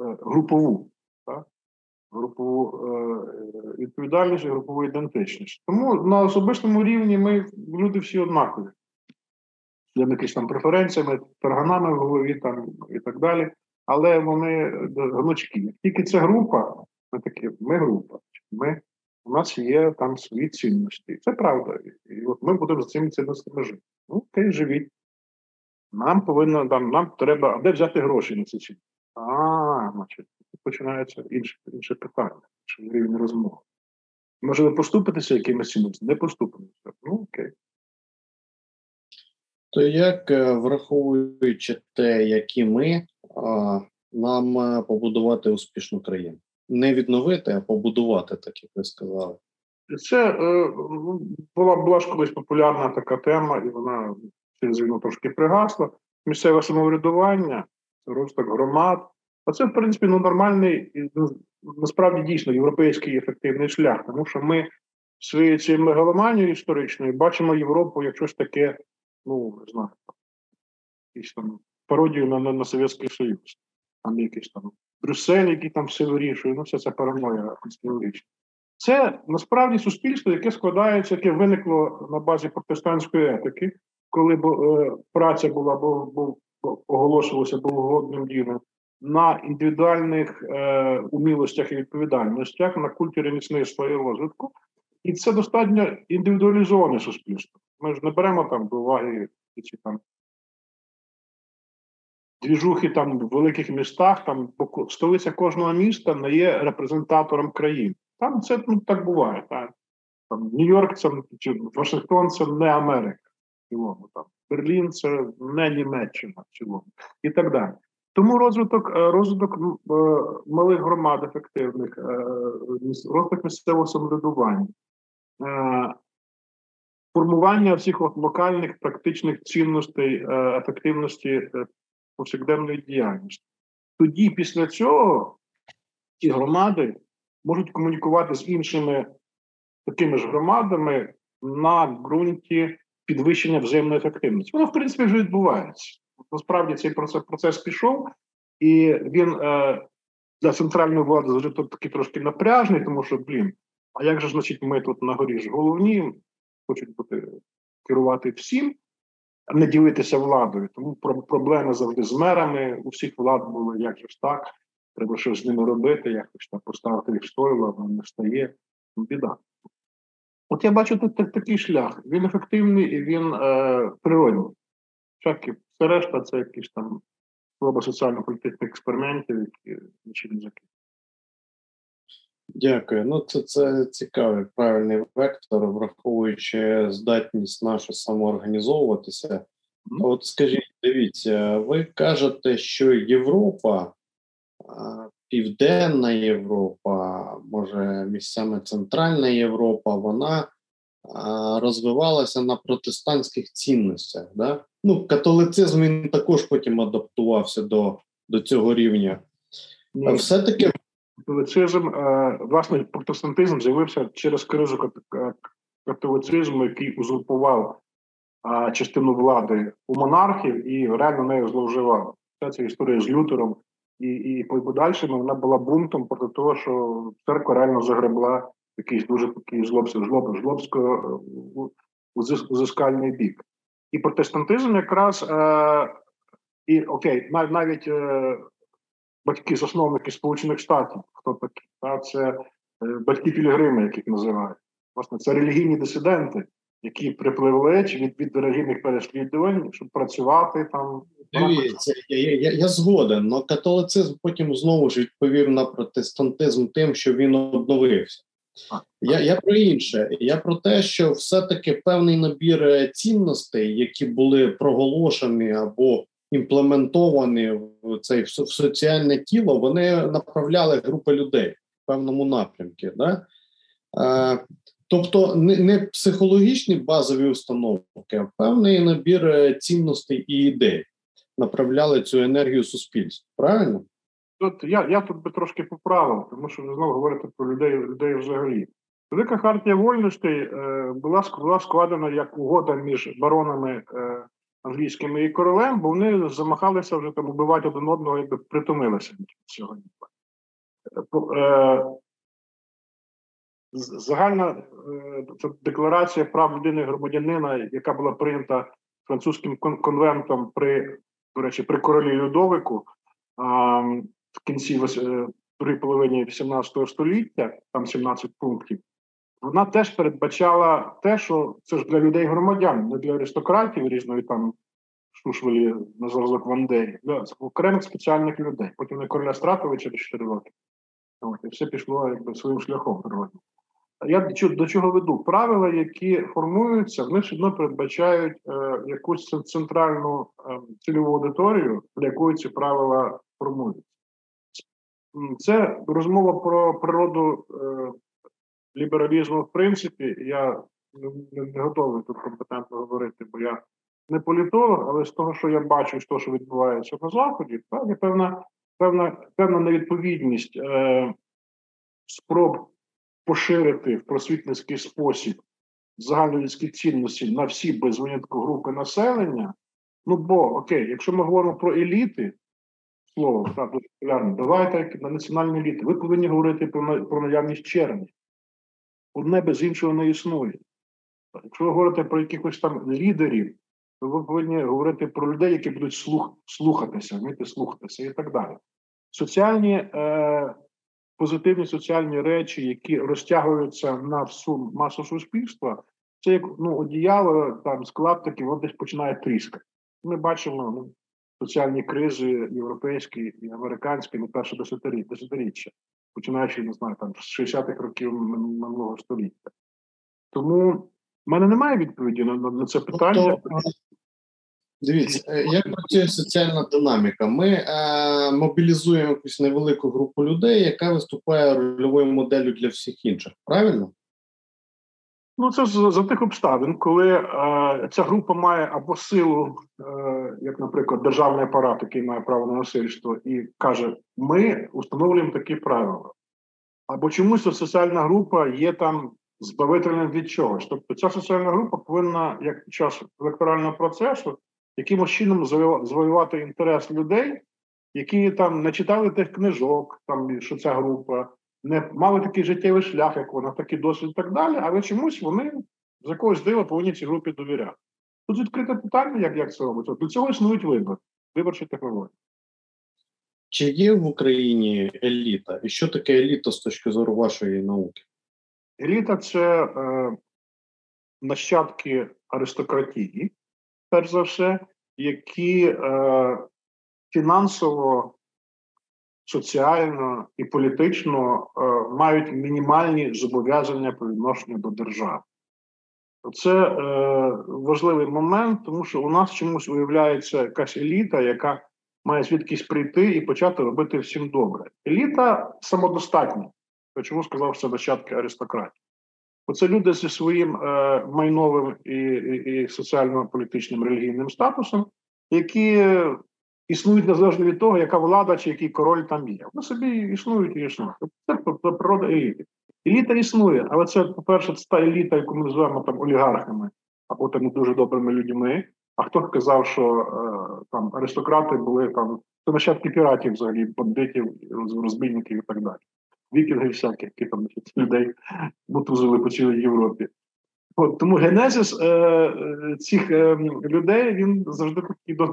Speaker 2: Е, групову, так? групову е, відповідальність і групову ідентичність. Тому на особистому рівні ми люди всі однакові. З якимись там преференціями, тарганами в голові там і так далі але вони е, гнучкі. Тільки це група, ми такі, ми група. Ми, У нас є там свої цінності. Це правда. І от ми будемо з цими цінностями жити. Ну, окей, живіть. Нам повинно там, нам треба, а де взяти гроші на ці цінності? А, значить, починається інше інше питання, інший рівень розмови. Може, ви поступитеся якимось цінностями? Не поступитеся. Ну, окей.
Speaker 1: То як е, враховуючи те, які ми нам е, побудувати успішну країну. Не відновити, а побудувати, так як ви сказали.
Speaker 2: Це е, була була ж колись популярна така тема, і вона через війну трошки пригасла. Місцеве самоврядування, розвиток громад. А це, в принципі, ну, нормальний і ну, насправді дійсно європейський ефективний шлях, тому що ми своєю цією мегаломанією історичною бачимо Європу як щось таке, ну не знаю, якісь там пародію на на, на Совєтський Союз. Там якийсь там Брюссель, який там все вирішує, ну все це параноя конспірологічна. Це насправді суспільство, яке складається, яке виникло на базі протестантської етики, коли е, праця була бо, бо, оголошувалася богогодним ділом, на індивідуальних е, умілостях і відповідальностях, на культі ремісництва і розвитку. І це достатньо індивідуалізоване суспільство. Ми ж не беремо там до уваги ці там двіжухи там в великих містах, там столиця кожного міста не є репрезентатором країн. Там це ну, так буває. Так? Там Нью-Йорк це чи Вашингтон це не Америка в цілому. Там Берлін це не Німеччина в цілому і так далі. Тому розвиток е, розвиток е, малих громад ефективних, е, розвиток місцевого самоврядування, формування всіх локальних практичних цінностей ефективності повсякденної діяльності. Тоді, після цього, ці громади можуть комунікувати з іншими такими ж громадами на ґрунті підвищення взаємної ефективності. Воно, в принципі, вже відбувається. Насправді цей процес процес пішов, і він е, для центральної влади завжди такий трошки напряжний, тому що, блін, а як же значить, ми тут на горі ж головні, хочуть бути керувати всім не ділитися владою. Тому проблеми завжди з мерами. У всіх влад були як ж так. Треба щось з ними робити, якось там поставити їх стойло, воно не стає. Біда. От я бачу тут такий шлях. Він ефективний і він е, природний. Всякі, все решта це якісь там спроба соціально-політичних експериментів, які нічим не закінчують.
Speaker 1: Дякую. Ну, це це цікавий правильний вектор, враховуючи здатність нашу самоорганізовуватися, От скажіть, дивіться, ви кажете, що Європа, Південна Європа, може місцями Центральна Європа, вона розвивалася на протестантських цінностях. Да? Ну, Католицизм він також потім адаптувався до до цього рівня.
Speaker 2: Все-таки католицизм, е, власне, протестантизм з'явився через кризу католицизму, який узурпував частину влади у монархів і реально нею зловживав. Вся ця історія з Лютером і і подальшими вона була бунтом проти того, що церква реально загребла якийсь дуже такий жлобсько жлобсько узискальний бік. І протестантизм якраз е, і окей, нав, навіть е, батьки засновники Сполучених Штатів, хто такі? Та, це е, батьки Пілігрими, яких називають. Власне, це релігійні дисиденти, які припливли від від релігійних переслідувань, щоб працювати там.
Speaker 1: Дивіться, я, я, я згоден, але католицизм потім знову ж відповів на протестантизм тим, що він обновився. Я я про інше. Я про те, що все-таки певний набір е, цінностей, які були проголошені або імплементовані в цей в соціальне тіло, вони направляли групи людей в певному напрямку. Да? Е, Тобто не не психологічні базові установки, а певний набір е, цінностей і ідей направляли цю енергію суспільства. Правильно?
Speaker 2: Тут я я тут би трошки поправив, тому що ви знову говорите про людей людей взагалі. Велика хартія вольностей е, була була складена як угода між баронами е, англійськими і королем, бо вони замахалися вже там убивати один одного, якби притомилися сьогодні. Е, загальна е, декларація прав людини громадянина, яка була прийнята французьким конвентом при до речі, при королі Людовику в кінці е, другій половині 18 століття, там 17 пунктів, вона теж передбачала те, що це ж для людей громадян, не для аристократів різної там Шушвелі на зразок Вандеї, для окремих спеціальних людей. Потім не короля стратили через 4 роки. От, І все пішло якби своїм шляхом природним. Я до чого веду? Правила, які формуються, вони ж одно передбачають е, якусь центральну е, цільову аудиторію, для якої ці правила формуються. Це розмова про природу е, лібералізму, в принципі. Я не, не готовий тут компетентно говорити, бо я не політолог, але з того, що я бачу, з того, що відбувається на Заході, так, є певна певна, певна невідповідність е, спроб поширити в просвітницький спосіб загальнолюдські цінності на всі без винятку групи населення. Ну бо окей, якщо ми говоримо про еліти, слово так дуже популярне, давайте на національні еліти, ви повинні говорити про про наявність черні. Одне без іншого не існує. Якщо ви говорите про якихось там лідерів, то ви повинні говорити про людей, які будуть слух, слухатися, вміти слухатися і так далі. Соціальні е, позитивні соціальні речі, які розтягуються на всю масу суспільства, це як ну, одіяло там склад такий, воно десь починає тріскати. Ми бачимо ну, соціальні кризи європейські і американські не перше десятиріччя, починаючи не знаю, там з 60-х років минулого століття. Тому в мене немає відповіді на, на це питання. Тобто,
Speaker 1: Дивіться, е, як працює соціальна динаміка. Ми е, мобілізуємо якусь невелику групу людей, яка виступає рольовою моделлю для всіх інших. Правильно?
Speaker 2: Ну, це за, за тих обставин, коли е, ця група має або силу, е, як, наприклад, державний апарат, який має право на насильство, і каже: ми встановлюємо такі правила. Або чомусь соціальна група є там збавителем від чогось. Тобто ця соціальна група повинна, як під час електорального процесу, якимось чином завоювати інтерес людей, які там не читали тих книжок, там що ця група, не мали такий життєвий шлях, як вона, такий досвід і так далі, але чомусь вони з якогось дива повинні цій групі довіряти. Тут відкрите питання, як як це робиться. До цього існують вибори, виборчі технології.
Speaker 1: Чи є в Україні еліта? І що таке еліта з точки зору вашої науки?
Speaker 2: Еліта це е, нащадки аристократії, перш за все, які е, фінансово, соціально і політично е, мають мінімальні зобов'язання по відношенню до держави. Це е, важливий момент, тому що у нас чомусь уявляється якась еліта, яка має звідкись прийти і почати робити всім добре. Еліта самодостатня. Чому сказав, що це нащадки аристократії? Оце люди зі своїм е, майновим і, і, і соціально-політичним релігійним статусом, які існують незалежно від того, яка влада чи який король там є. Вони собі існують і існують. Це природа еліти. Еліта існує, але це, по-перше, це та еліта, яку ми називаємо там олігархами або там дуже добрими людьми. А хто казав, що е, там аристократи були там це нащадки піратів, взагалі, бандитів, розбійників і так далі. Вікінги всякі, які там людей бутузили по цілій Європі. От, Тому генезис е, цих е, людей він завжди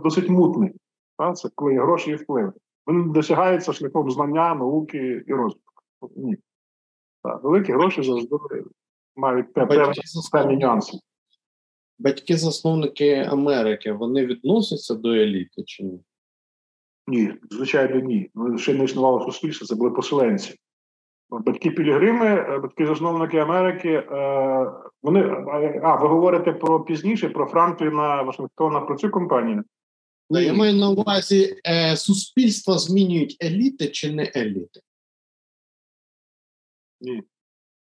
Speaker 2: досить мутний. Та? Це коли гроші і вплив. Вони досягаються шляхом знання, науки і розвитку. Ні. Так, Великі гроші завжди мають певні нюанси.
Speaker 1: Батьки-засновники Америки вони відносяться до еліти чи ні?
Speaker 2: Ні, звичайно, ні. Ну, ще не існувало суспільство, це були поселенці. Батьки Пілігрими, е, батьки-засновники Америки, е, вони. А, ви говорите про пізніше, про Франкліна Вашингтона, про цю компанію?
Speaker 1: Ну, я маю на увазі, е, суспільство змінюють еліти чи не еліти?
Speaker 2: Ні.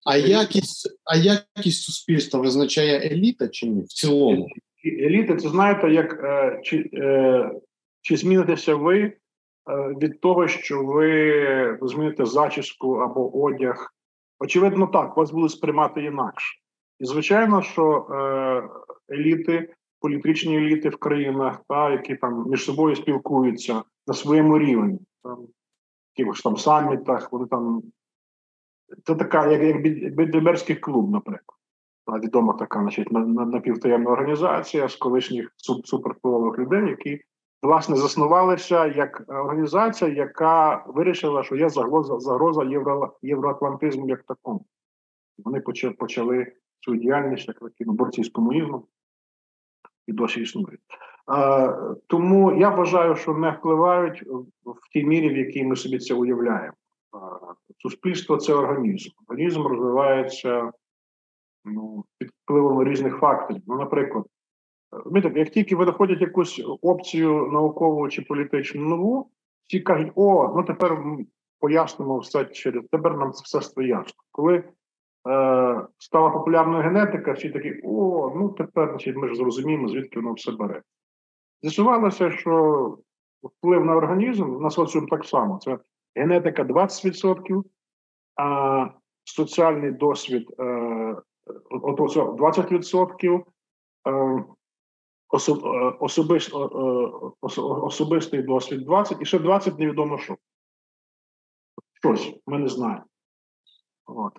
Speaker 1: А якість а якість суспільства визначає еліта чи ні? В цілому?
Speaker 2: Еліта, це знаєте, як е, чи е, чи змінитеся ви е, від того, що ви зміните зачіску або одяг? Очевидно, так, вас будуть сприймати інакше. І звичайно, що е, еліти, політичні еліти в країнах, та, які там між собою спілкуються на своєму рівні, там, якихось там самітах, вони там це така, як як Бідеберський клуб, наприклад. Відома така значить, напівтаємна організація з колишніх супервпливових людей, які власне заснувалися як організація, яка вирішила, що є загроза загроза євро, євроатлантизму як такому. Вони почали почали свою діяльність як такі борці з комунізмом і досі існують. Тому я вважаю, що не впливають в тій мірі, в якій ми собі це уявляємо. Суспільство це організм. Організм розвивається ну, під впливом різних факторів. Ну, наприклад, як тільки винаходять якусь опцію наукову чи політичну нову, всі кажуть, о, ну тепер пояснимо все через тепер нам все стає ясно. Коли стала популярною генетика, всі такі, о, ну тепер значить, ми ж зрозуміємо, звідки воно все бере. З'ясувалося, що вплив на організм на соціум так само. Це генетика 20%, а соціальний досвід 20%, е, е, особистий, е, досвід 20% і ще 20% невідомо що. Щось ми не знаємо. От.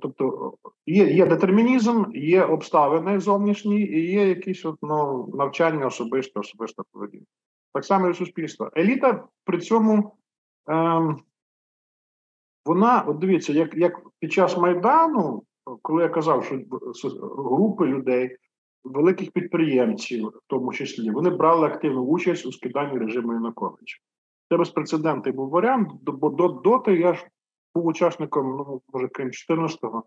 Speaker 2: Тобто є є детермінізм, є обставини зовнішні і є якісь от, ну, навчання особисте, особиста поведінка. Так само і суспільство. Еліта при цьому Ем, вона, от дивіться, як як під час Майдану, коли я казав, що групи людей, великих підприємців, в тому числі, вони брали активну участь у скиданні режиму Януковича. Це безпрецедентний був варіант, бо до, доти я ж був учасником, ну, може, крім 14-го,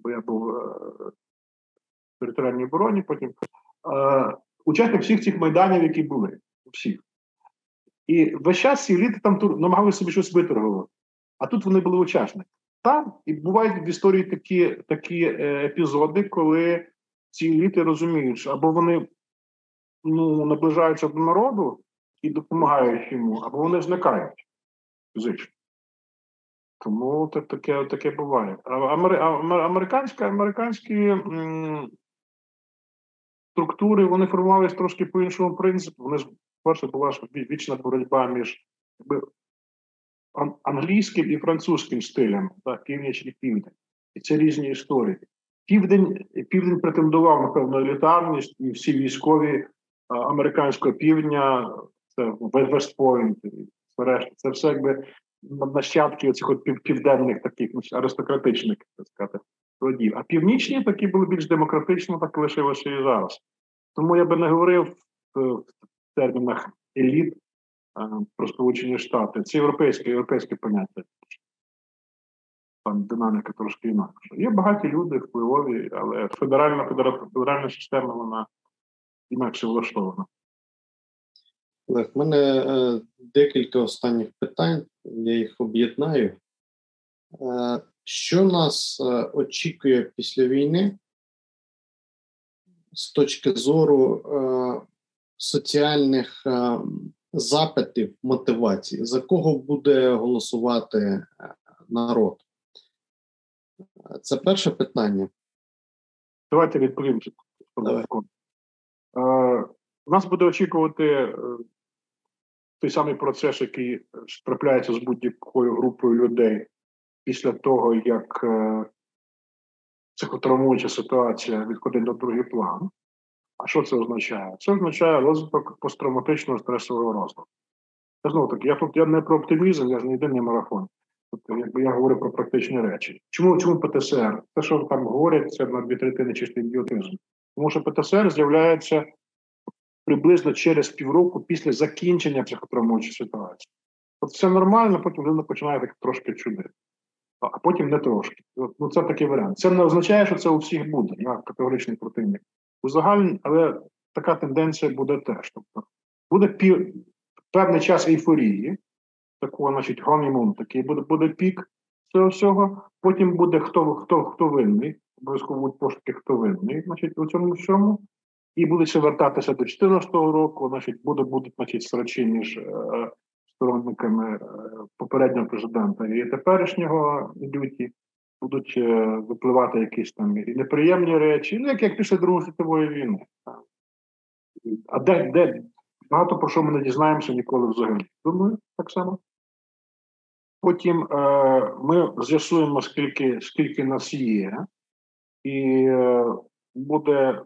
Speaker 2: бо я був е, в територіальній обороні, потім е, учасник всіх цих майданів, які були. всіх. І весь час ці еліти там намагалися собі щось виторгувати. А тут вони були учасники. Там і бувають в історії такі такі е, епізоди, коли ці еліти розуміють, або вони ну, наближаються до народу і допомагають йому, або вони зникають фізично. Тому так, таке таке буває. Американські американські структури вони формувалися трошки по іншому принципу. Вони ж перше була ж вічна боротьба між якби, англійським і французьким стилем, так, північ і південь. І це різні історії. Південь південь претендував на певну елітарність, і всі військові американського півдня, це Вестпойнт, це все якби нащадки оцих от південних таких ну, аристократичних так сказати, родів. А північні такі були більш демократично, так лишилося і зараз. Тому я би не говорив в термінах еліт про Сполучені Штати. Це європейське європейське поняття. там динаміка трошки інакша. Є багаті люди впливові, але федеральна федеральна система вона інакше влаштована.
Speaker 1: Олег, в мене е, декілька останніх питань, я їх об'єднаю. Е, що нас е, очікує після війни з точки зору соціальних запитів, мотивації, за кого буде голосувати народ? Це перше питання.
Speaker 2: Давайте відповім. Давай. Е, нас буде очікувати той самий процес, який трапляється з будь-якою групою людей після того, як е, психотравмуюча ситуація відходить до другий план. А що це означає? Це означає розвиток посттравматичного стресового розладу. Знову таки, я тут я не про оптимізм, я ж не єдиний марафон. Тобто, якби я говорю про практичні речі. Чому чому ПТСР? Те, що там говорять, це на дві третини чистий ідіотизм. Тому що ПТСР з'являється приблизно через півроку після закінчення психотравмуючої ситуації. От все нормально, потім людина починає так трошки чудити, а потім не трошки. Ну це такий варіант. Це не означає, що це у всіх буде. Я категоричний противник. Узагальнень, але така тенденція буде теж. Тобто буде пів, певний час ейфорії, такого, значить, гонімон такий буде буде пік цього всього. Потім буде хто хто, хто винний, обов'язково будуть пошуки, хто винний, значить, у цьому всьому. І будуть вертатися до 2014 року, значить, буде, будуть значить, срачі між е, сторонниками е, попереднього президента і теперішнього люті, будуть е, випливати якісь там і неприємні речі, ну як як після Другої світової війни. А де де багато про що ми не дізнаємося ніколи взагалі. Думаю, так само. Потім е, ми з'ясуємо, скільки скільки нас є, і е, буде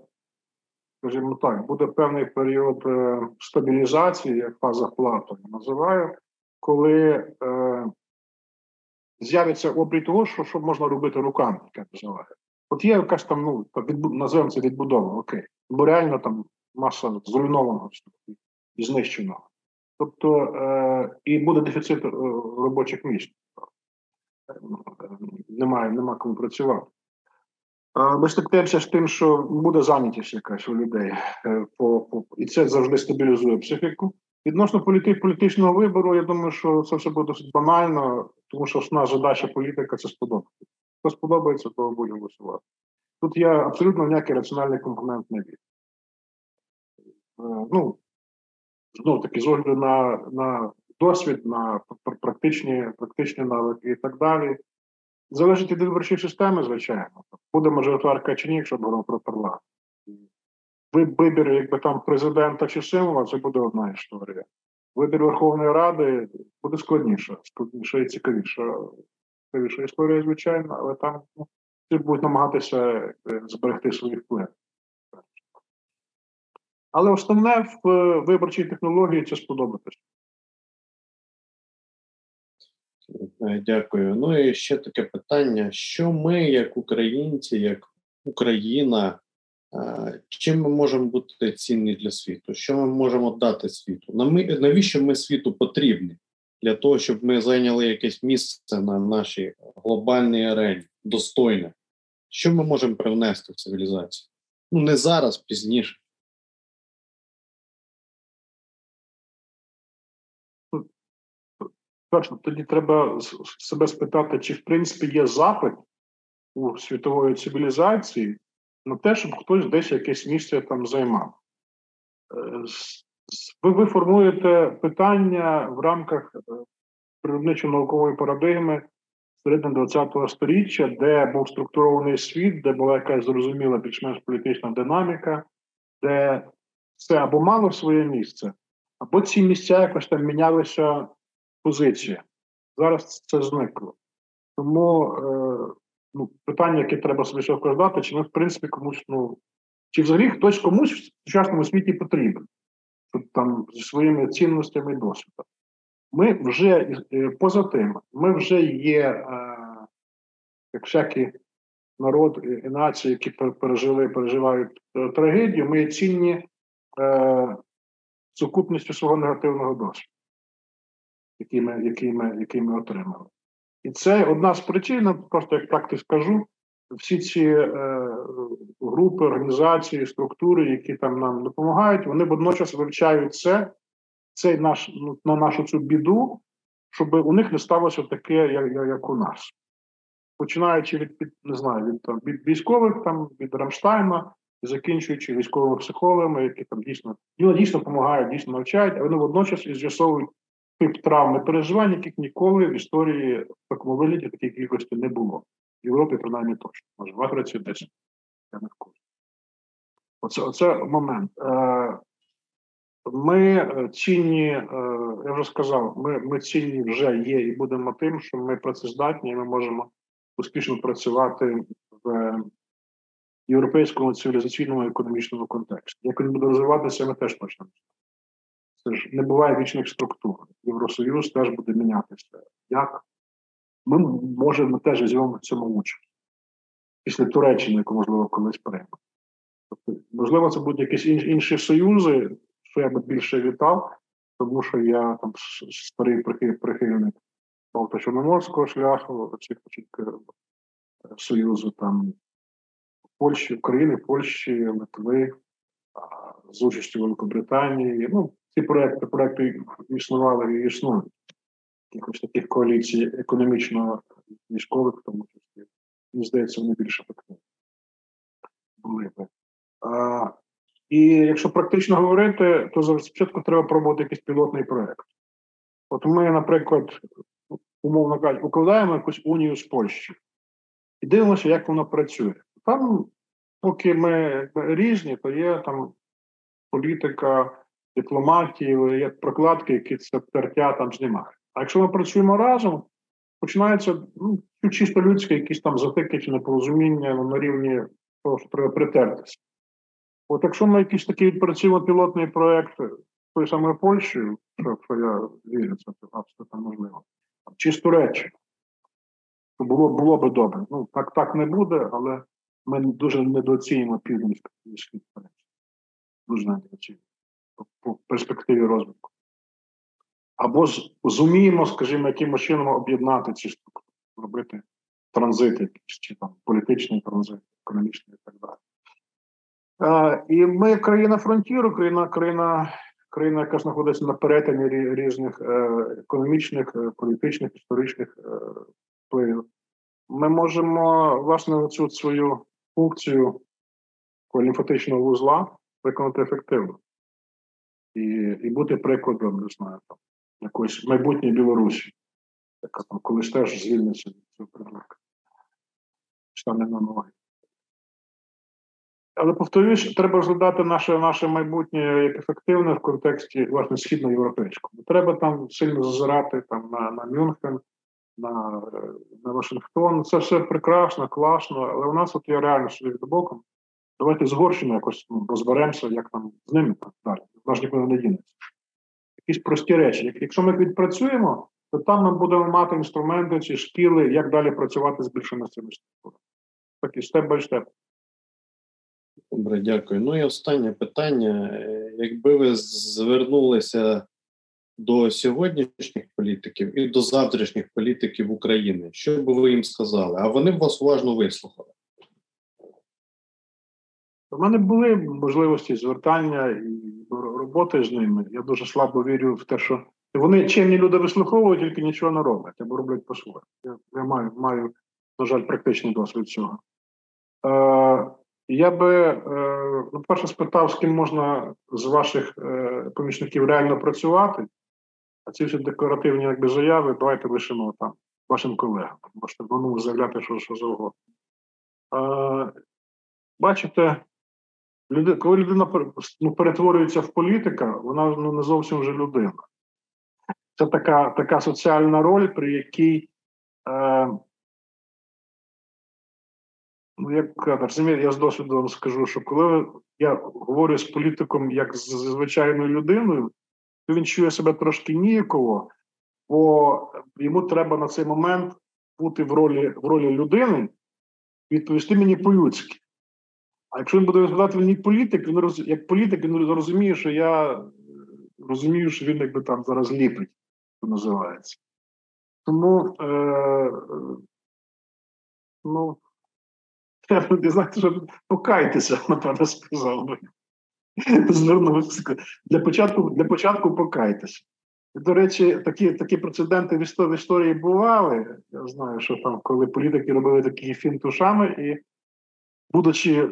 Speaker 2: скажімо так, буде певний період е, стабілізації, як фаза плату я називаю, коли е, з'явиться обрій того, що що можна робити руками, як називаю. От є якась там, ну, називаємо це відбудова, окей. Бо реально там маса зруйнованого і знищеного. Тобто е, і буде дефіцит е, робочих місць. Е, немає, нема кому працювати. Ми стикнемося з тим, що буде зайнятість якась у людей, е, і це завжди стабілізує психіку. Відносно політи, політичного вибору, я думаю, що це все буде досить банально, тому що основна задача політика це сподобати. Хто сподобається, то буде голосувати. Тут я абсолютно ніякий раціональний компонент не вірю. Е, ну, знову таки, з огляду на на досвід, на практичні практичні навики і так далі. Залежить від виборчої системи, звичайно. Буде мажоритарка чи ні, якщо говоримо про парламент. Вибір, якби там президента чи символа, це буде одна історія. Вибір Верховної Ради буде складніше, складніша і цікавіша. Цікавіша історія, звичайно, але там ну, будуть намагатися зберегти свої впливи. Але основне в е, виборчій технології це сподобатися.
Speaker 1: Е, дякую. Ну і ще таке питання: що ми, як українці, як Україна, е, чим ми можемо бути цінні для світу? Що ми можемо дати світу? Навіщо ми світу потрібні для того, щоб ми зайняли якесь місце на нашій глобальній арені, достойне? Що ми можемо привнести в цивілізацію? Ну не зараз, пізніше.
Speaker 2: Перше, тоді треба себе спитати, чи в принципі є запит у світової цивілізації на те, щоб хтось десь якесь місце там займав. Е, ви, ви формуєте питання в рамках е, природничо-наукової парадигми середини ХХ століття, де був структурований світ, де була якась зрозуміла більш-менш політична динаміка, де все або мало своє місце, або ці місця якось там мінялися позиція. Зараз це зникло. Тому е, ну, питання, яке треба собі задати, чи ми, в принципі, комусь, ну, чи взагалі хтось комусь в сучасному світі потрібен, Тут, там зі своїми цінностями і досвідом. Ми вже е, поза тим, ми вже є, е, як всякі народ і нації, які пережили, переживають е, трагедію, ми цінні е, сукупністю свого негативного досвіду який ми який ми, який ми отримали. І це одна з причин, просто як так ти скажу, всі ці е, групи, організації, структури, які там нам допомагають, вони водночас вивчають це, цей наш ну, на нашу цю біду, щоб у них не сталося таке, як, як у нас. Починаючи від не знаю, від там від військових, там від Рамштайна, і закінчуючи військовими психологами, які там дійсно дійсно допомагають, дійсно навчають, а вони водночас і з'ясовують тип травми переживань, яких ніколи в історії в такому вигляді такій кількості не було. В Європі, принаймні, точно. Може, в Африці десь. Я не вкурю. Оце, оце момент. Е, ми е, цінні, е, я вже сказав, ми ми цінні вже є і будемо тим, що ми працездатні, і ми можемо успішно працювати в європейському цивілізаційному економічному контексті. Як він буде розвиватися, ми теж точно. Це ж не буває вічних структур. Євросоюз теж буде мінятися. Як ми можемо теж візьмемо в цьому участь після Туреччини, яку можливо колись прийме. Тобто, можливо, це будуть якісь інші союзи, що я би більше вітав, тому що я там старий прихильник Балто-Чорноморського шляху, цих е, союзу там Польщі, України, Польщі, Литви, з участю Великобританії. Ну, ці проекти проекти існували і існують. Якихось таких коаліцій економічно-військових, тому числі. Мені здається, вони більше ефективні були би. А, І якщо практично говорити, то спочатку треба пробувати якийсь пілотний проект. От ми, наприклад, умовно кажучи, укладаємо якусь унію з Польщі і дивимося, як воно працює. Там, поки ми різні, то є там політика, дипломатії, є прокладки, які це тертя там знімають. А якщо ми працюємо разом, починається ну, чисто людське, якісь там затики чи непорозуміння на рівні того, що треба притертися. От якщо ми якийсь такий відпрацюємо пілотний проєкт той самою Польщею, що, я вірю, це абсолютно можливо, чи з Туреччини, то було було би добре. Ну, так так не буде, але ми дуже недооцінюємо південь схід Дуже недооцінюємо по перспективі розвитку. Або ж зуміємо, скажімо, якимось чином об'єднати ці структури, робити транзит, якийсь, чи там політичний транзит, економічний і так далі. А, І ми країна фронтіру, країна, країна, країна, яка знаходиться на перетині різних е, економічних, е, політичних, історичних е, впливів. Ми можемо власне цю свою функцію лімфатичного вузла виконати ефективно і і бути прикладом, не знаю, там, якоїсь майбутньої Білорусі, яка там колись теж звільниться від цього придурка. Стане на ноги. Але повторюсь, треба розглядати наше наше майбутнє як ефективне в контексті власне східноєвропейському. Треба там сильно зазирати там, на на Мюнхен, на на Вашингтон. Це все прекрасно, класно, але у нас от є реально собі боком. Давайте згорщено якось ну, розберемося, як там з ними так далі. Наш нікуди не дінеться. Якісь прості речі. Якщо ми відпрацюємо, то там ми будемо мати інструменти чи шкіли, як далі працювати з більшими цими структурами. Так і степ бай степ.
Speaker 1: Добре, дякую. Ну і останнє питання. Якби ви звернулися до сьогоднішніх політиків і до завтрашніх політиків України, що би ви їм сказали? А вони б вас уважно вислухали.
Speaker 2: У мене були можливості звертання і роботи з ними. Я дуже слабо вірю в те, що вони чинні люди вислуховують, тільки нічого не роблять або роблять по-своєму. Я, я маю, маю, на жаль, практичний досвід цього. Е, Я би, е, ну, перше, спитав, з ким можна з ваших е, помічників реально працювати, а ці всі декоративні якби, заяви давайте лишимо там вашим колегам. Можете ну, заявляти, що, що завгодно. Е, Бачите, Люди, коли людина ну, перетворюється в політика, вона ну, не зовсім вже людина. Це така така соціальна роль, при якій, е, ну, як розумієте, я з досвіду вам скажу, що коли я говорю з політиком як з звичайною людиною, то він чує себе трошки ніяково, бо йому треба на цей момент бути в ролі в ролі людини, відповісти мені по-людськи. А якщо він буде розглядати мені політик, він роз... як політик, він розуміє, що я розумію, що він якби там зараз ліпить, що називається. Тому е, ну, треба не знати, що покайтеся, напевно, сказав би. Звернувся. Для початку для початку покайтеся. До речі, такі такі прецеденти в історії бували. Я знаю, що там, коли політики робили такі фінтушами, і, будучи,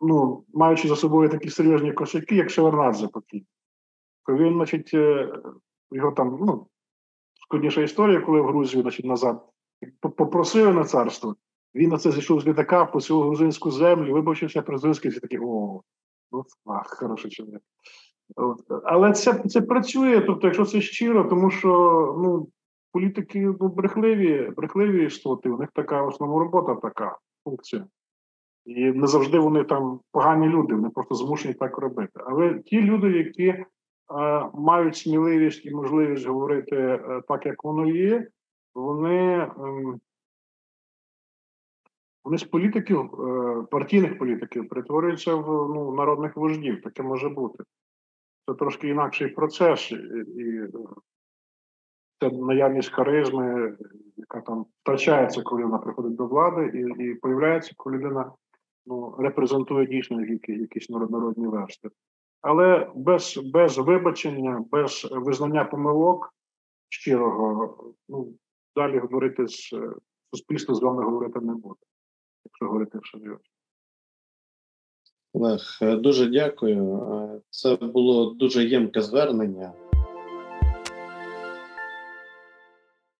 Speaker 2: ну, маючи за собою такі серйозні косяки, як Шеварнадзе покій, то він, значить, е, його там, ну, складніша історія, коли в Грузію, значить, назад попросили на царство. Він на це зійшов з літака по цю грузинську землю, вибачився президентський, всі такі, о, ну, ах, хороший чоловік. Але це це працює, тобто, якщо це щиро, тому що ну, політики ну, брехливі, брехливі істоти, у них така основна робота, така функція. І не завжди вони там погані люди, вони просто змушені так робити. Але ті люди, які е, мають сміливість і можливість говорити е, так, як воно є, вони е, вони з політиків, е, партійних політиків перетворюються в ну, народних вождів. Таке може бути це трошки інакший процес, і це наявність харизми, яка там втрачається, коли вона приходить до влади, і і появляється, коли людина ну, репрезентує дійсно якісь, народні версти. Але без без вибачення, без визнання помилок щирого, ну, далі говорити з суспільством з вами говорити не буде, якщо говорити серйозно.
Speaker 1: Олег, дуже дякую. Це було дуже ємке звернення.